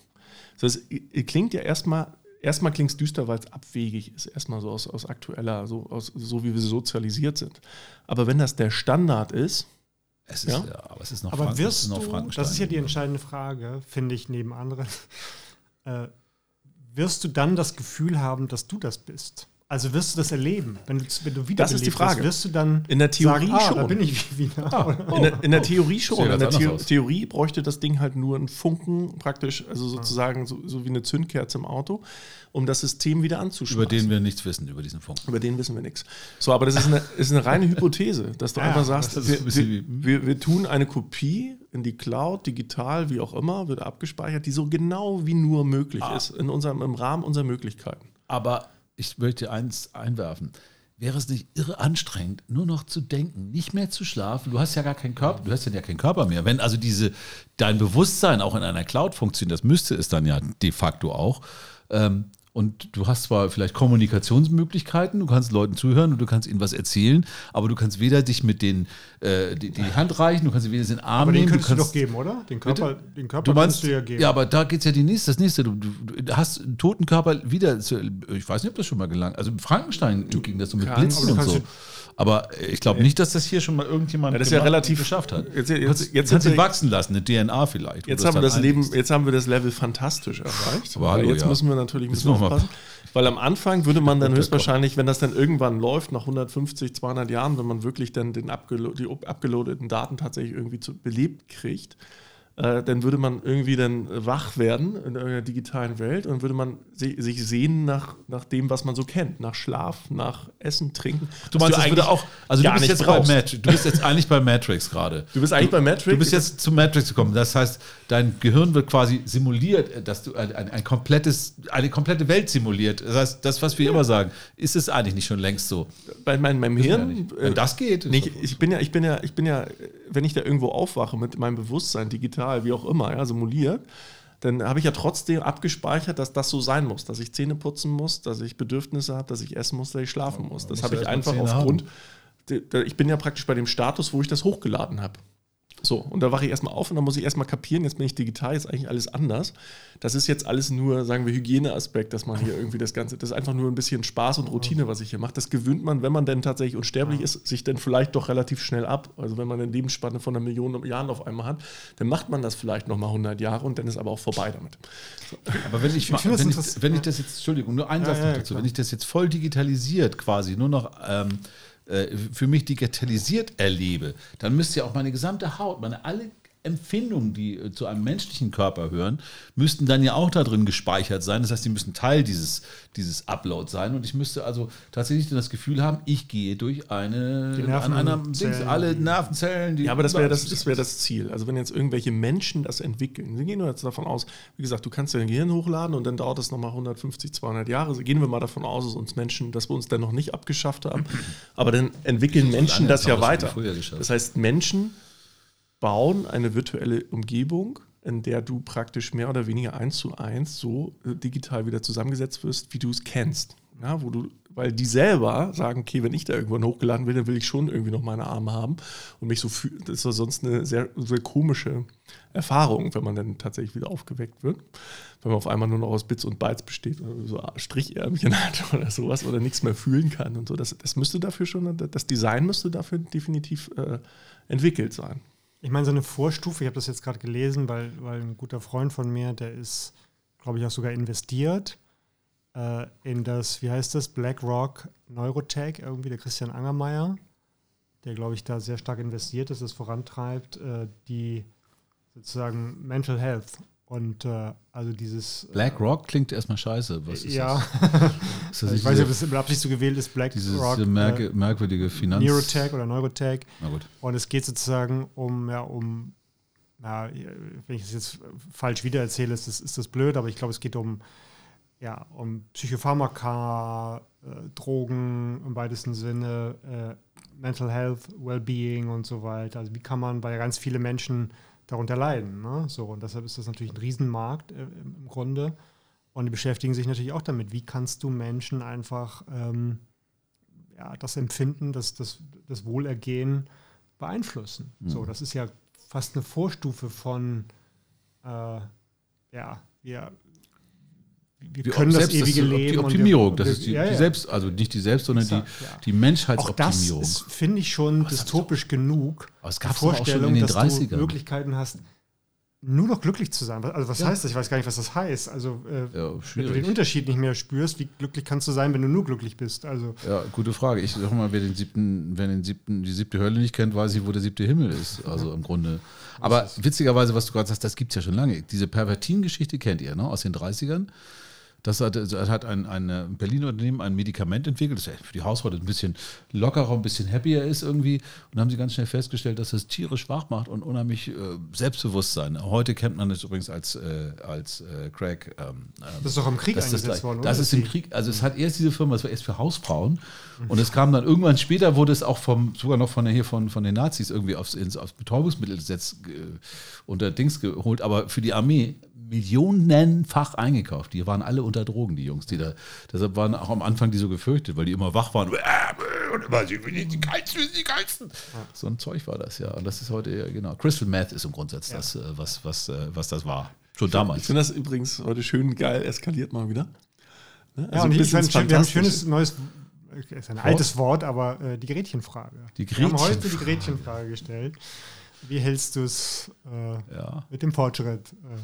Das heißt, klingt ja erstmal, erstmal klingt es düster, weil es abwegig ist, erstmal so aus, aus aktueller, so, aus, so wie wir sozialisiert sind. Aber wenn das der Standard ist, Es ist, Ja. ja. aber es ist noch Aber Frank- es wirst ist noch du, Frankenstein. das ist ja die entscheidende Frage, finde ich, neben anderen, äh, wirst du dann das Gefühl haben, dass du das bist? Also wirst du das erleben, wenn du, wenn du wieder Das ist die Frage. wirst du dann In der Theorie sagen, ah, schon. da bin ich (laughs) wieder. Ah, in, der, in der Theorie schon. In der Theo aus. Theorie bräuchte das Ding halt nur einen Funken, praktisch, also sozusagen so, so wie eine Zündkerze im Auto, um das System wieder anzuschmeißen. Über den wir nichts wissen, über diesen Funk. Über den wissen wir nichts. So, aber das ist eine, ist eine reine Hypothese, dass du Ja, einfach sagst, das ist ein wir, wir, wie- wir, wir tun eine Kopie in die Cloud, digital, wie auch immer, wird abgespeichert, die so genau wie nur möglich Ah. ist, in unserem, im Rahmen unserer Möglichkeiten. Aber ich möchte eins einwerfen. Wäre es nicht irre anstrengend, nur noch zu denken, nicht mehr zu schlafen? Du hast ja gar keinen Körper, du hast ja keinen Körper mehr. Wenn also diese, dein Bewusstsein auch in einer Cloud funktioniert, das müsste es dann ja de facto auch. Ähm, und du hast zwar vielleicht Kommunikationsmöglichkeiten, du kannst Leuten zuhören und du kannst ihnen was erzählen, aber du kannst weder dich mit denen äh, die, die Hand reichen, du kannst sie weder den Arm Aber den nehmen, du könntest du doch geben, oder? Den Körper, den Körper Du meinst, kannst du ja geben. ja, aber da geht es ja die nächste, das nächste. Du, du, du hast einen toten Körper wieder, zu, ich weiß nicht, ob das schon mal gelang. Also im Frankenstein ging das so mit Blitzen und du so. Aber ich glaube nicht, dass das hier schon mal irgendjemand Ja, das ist ja gemacht- relativ- geschafft hat. Jetzt- jetzt- jetzt jetzt ihn wir- wachsen lassen, eine DNA vielleicht. Jetzt haben wir das Leben, jetzt haben wir das Level fantastisch erreicht. Aber hallo, jetzt ja. müssen wir natürlich mal- aufpassen. Weil am Anfang würde man dann höchstwahrscheinlich, wenn das dann irgendwann läuft, nach 150, 200 Jahren, wenn man wirklich dann den abgelo die abgeloadeten Daten tatsächlich irgendwie zu, belebt kriegt, äh, dann würde man irgendwie dann wach werden in einer digitalen Welt und würde man si sich sehen nach, nach dem, was man so kennt. Nach Schlaf, nach Essen, Trinken. Du meinst, das würde auch, also du gar bist, nicht jetzt bei. Matrix, du bist jetzt eigentlich bei Matrix gerade. Du bist eigentlich bei Matrix. Du bist jetzt zu Matrix gekommen. Das heißt, dein Gehirn wird quasi simuliert, dass du ein, ein, ein komplettes, eine komplette Welt simuliert. Das heißt, das, was wir immer sagen, ist es eigentlich nicht schon längst so. bei meinem, meinem ja Hirn. nicht. äh, Wenn das geht. Nee, ich, ich bin ja, ich bin ja, ich bin ja, wenn ich da irgendwo aufwache mit meinem Bewusstsein, digital, wie auch immer, ja, simuliert, dann habe ich ja trotzdem abgespeichert, dass das so sein muss, dass ich Zähne putzen muss, dass ich Bedürfnisse habe, dass ich essen muss, dass ich schlafen muss. Das habe ich einfach aufgrund. Ich bin ja praktisch bei dem Status, wo ich das hochgeladen habe. So, und da wache ich erstmal auf und dann muss ich erstmal kapieren, jetzt bin ich digital, jetzt ist eigentlich alles anders. Das ist jetzt alles nur, sagen wir, Hygieneaspekt, dass man hier irgendwie das Ganze, das ist einfach nur ein bisschen Spaß und Routine, was ich hier mache. Das gewöhnt man, wenn man denn tatsächlich unsterblich ist, sich dann vielleicht doch relativ schnell ab. Also wenn man eine Lebensspanne von einer Million Jahren auf einmal hat, dann macht man das vielleicht nochmal 100 Jahre und dann ist aber auch vorbei damit. Aber wenn ich, Ich wenn, ich, wenn ich das jetzt, Entschuldigung, nur ein Ja, Satz ja, dazu, klar. wenn ich das jetzt voll digitalisiert quasi, nur noch ähm, äh, für mich digitalisiert erlebe, dann müsste ja auch meine gesamte Haut, meine alle Empfindungen, die äh, zu einem menschlichen Körper hören, müssten dann ja auch da drin gespeichert sein. Das heißt, die müssen Teil dieses, dieses Upload sein. Und ich müsste also tatsächlich das Gefühl haben, ich gehe durch eine, Die an einer Dings, alle Nervenzellen, die. Ja, aber das wäre das, das, wär das Ziel. Also wenn jetzt irgendwelche Menschen das entwickeln, wir gehen nur jetzt davon aus, wie gesagt, du kannst dein Gehirn hochladen und dann dauert das nochmal 150, 200 Jahre. Also gehen wir mal davon aus, dass uns Menschen, dass wir uns dann noch nicht abgeschafft haben. Aber dann entwickeln Menschen das ja haben wir es weiter. schon früher geschafft. Das heißt, Menschen bauen eine virtuelle Umgebung, in der du praktisch mehr oder weniger eins zu eins so äh, digital wieder zusammengesetzt wirst, wie du es kennst. Ja, wo du, weil die selber sagen, okay, wenn ich da irgendwann hochgeladen will, dann will ich schon irgendwie noch meine Arme haben und mich so fühlen. Das ist sonst eine sehr, sehr komische Erfahrung, wenn man dann tatsächlich wieder aufgeweckt wird. Wenn man auf einmal nur noch aus Bits und Bytes besteht oder so Strichärmchen (laughs) hat oder sowas oder nichts mehr fühlen kann und so. Das, das müsste dafür schon, das Design müsste dafür definitiv äh, entwickelt sein. Ich meine, so eine Vorstufe, ich habe das jetzt gerade gelesen, weil, weil ein guter Freund von mir, der ist, glaube ich, auch sogar investiert äh, in das, wie heißt das, BlackRock Neurotech, irgendwie der Christian Angermeier, der, glaube ich, da sehr stark investiert ist, das vorantreibt, äh, die sozusagen Mental Health und äh, also dieses. äh, BlackRock klingt erstmal scheiße. Was ist ja, das? (laughs) Ist das ich weiß nicht, ob das mit Absicht so gewählt ist, Diese, BlackRock. diese merk merkwürdige Finanz. Neurotech oder Neurotech. Na gut. Und es geht sozusagen um, ja, um, ja, wenn ich es jetzt falsch wiedererzähle, ist das, ist das blöd, aber ich glaube, es geht um, ja, um Psychopharmaka, äh, Drogen im weitesten Sinne, äh, Mental Health, Wellbeing und so weiter. Also wie kann man, weil ja ganz viele Menschen darunter leiden. Ne? So, und deshalb ist das natürlich ein Riesenmarkt äh, im, Grunde. Und die beschäftigen sich natürlich auch damit, wie kannst du Menschen einfach ähm, ja, das Empfinden, das, das, das Wohlergehen beeinflussen. So, das ist ja fast eine Vorstufe von äh, ja, wir, wir Die können das Selbst- ewige ist die Leben. und Optimierung, wir, das ist die, ja, die ja. Selbst, also nicht die Selbst, sondern die, ja. die Auch das Menschheitsoptimierung. ist, finde ich, schon das hab ich dystopisch genug. Aber es die auch in Vorstellung, den dass 30ern. du Möglichkeiten hast, nur noch glücklich zu sein. Also was heißt das? Ich weiß gar nicht, was das heißt. Also äh, wenn du den Unterschied nicht mehr spürst, wie glücklich kannst du sein, wenn du nur glücklich bist? Also Ja, gute Frage. Ich sag mal, wer den siebten, wer den siebten, die siebte Hölle nicht kennt, weiß ich, wo der siebte Himmel ist. Also im Grunde. Aber witzigerweise, was du gerade sagst, das gibt es ja schon lange. Diese Pervertin-Geschichte kennt ihr, ne? Aus den 30ern. Das hat, das hat ein, ein äh, Berliner Unternehmen ein Medikament entwickelt, das für die Haushaut ein bisschen lockerer, ein bisschen happier ist irgendwie. Und dann haben sie ganz schnell festgestellt, dass das tierisch wach macht und unheimlich äh, Selbstbewusstsein. Heute kennt man es übrigens als, äh, als äh, Crack. Ähm, ähm, das ist doch im Krieg das das, eingesetzt gleich. worden, das oder? ist im Krieg, also es hat erst diese Firma, das war erst für Hausfrauen und es kam dann irgendwann später, wurde es auch vom, sogar noch von, der, hier von, von den Nazis irgendwie aufs, ins, aufs Betäubungsmittelgesetz äh, unter Dings geholt, aber für die Armee millionenfach eingekauft. Die waren alle unter Drogen, die Jungs, die da, deshalb waren auch am Anfang die so gefürchtet, weil die immer wach waren und immer, sie sind die geilsten, die geilsten. So ein Zeug war das, ja. Und das ist heute, ja, genau. Crystal Meth ist im Grundsatz das, äh, was, was, äh, was das war. Schon Ich damals. finde das übrigens heute schön geil eskaliert mal wieder. Ne? ja, und ein ich bisschen wir haben ein schönes neues, äh, ist ein altes Wort, aber äh, die Gretchenfrage. Die Wir haben heute die Gretchenfrage. Gretchenfrage gestellt. Wie hältst du es äh, Ja. mit dem Fortschritt? Äh,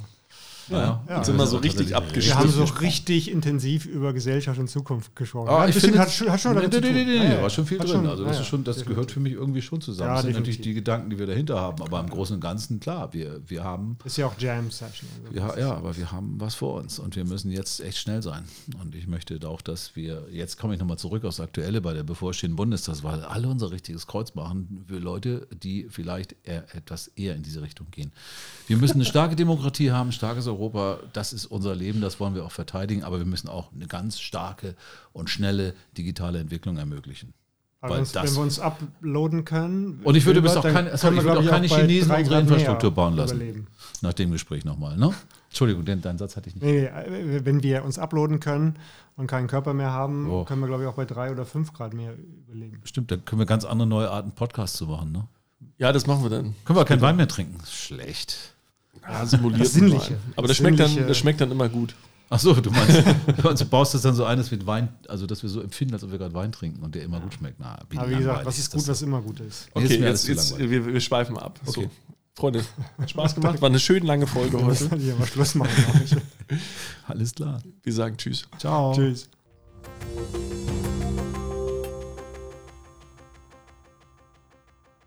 Ja, Jetzt sind wir so richtig abgeschnitten. wir haben so richtig intensiv über Gesellschaft und Zukunft gesprochen. Ah, ein ich bisschen finde, hat, schon- hat schon nee, nee, nee, nee, nee, Ja, da ja. war schon viel drin. schon- also das ja, ist schon, das ja, gehört für mich irgendwie schon zusammen. Ja, das sind definitiv. natürlich die Gedanken, die wir dahinter haben. Aber im Großen und Ganzen, klar, wir, wir haben, Ist ja auch Jam Session. Also ja, ja, aber wir haben was vor uns und wir müssen jetzt echt schnell sein. Und ich möchte auch, dass wir, jetzt komme ich nochmal zurück aufs Aktuelle bei der bevorstehenden Bundestagswahl, alle unser richtiges Kreuz machen für Leute, die vielleicht eher, etwas eher in diese Richtung gehen. Wir müssen eine starke Demokratie haben, ein starkes Europa. Das ist unser Leben, das wollen wir auch verteidigen. Aber wir müssen auch eine ganz starke und schnelle digitale Entwicklung ermöglichen. Aber Weil wenn, uns, das- wenn wir uns uploaden können. Und ich würde übrigens auch keine- sorry, wir, auch keine bei Chinesen unsere Grad Infrastruktur bauen lassen. Überleben. Nach dem Gespräch nochmal, ne? Entschuldigung, den, deinen Satz hatte ich nicht. Nee, nee, wenn wir uns uploaden können und keinen Körper mehr haben, Oh. können wir, glaube ich, auch bei drei oder fünf Grad mehr überleben. Stimmt, dann können wir ganz andere neue Arten Podcasts zu machen, ne? Ja, das machen wir dann. Können wir keinen Wein mehr trinken? Schlecht. Ja, simuliert. Das Sinnliche. mal. Aber Das schmeckt, dann, das schmeckt dann immer gut. Ach so, du meinst, (laughs) du baust das dann so ein, dass wir Wein, also dass wir so empfinden, als ob wir gerade Wein trinken und der immer gut schmeckt. Na, Aber wie gesagt, langweilig was ist das gut, was immer gut ist. Okay, mir jetzt, jetzt wir, wir schweifen ab. Okay. So. Freunde, (laughs) hat Spaß gemacht. War eine schön lange Folge heute. (laughs) hier mal Schluss machen. Alles klar. Wir sagen Tschüss. Ciao. Tschüss.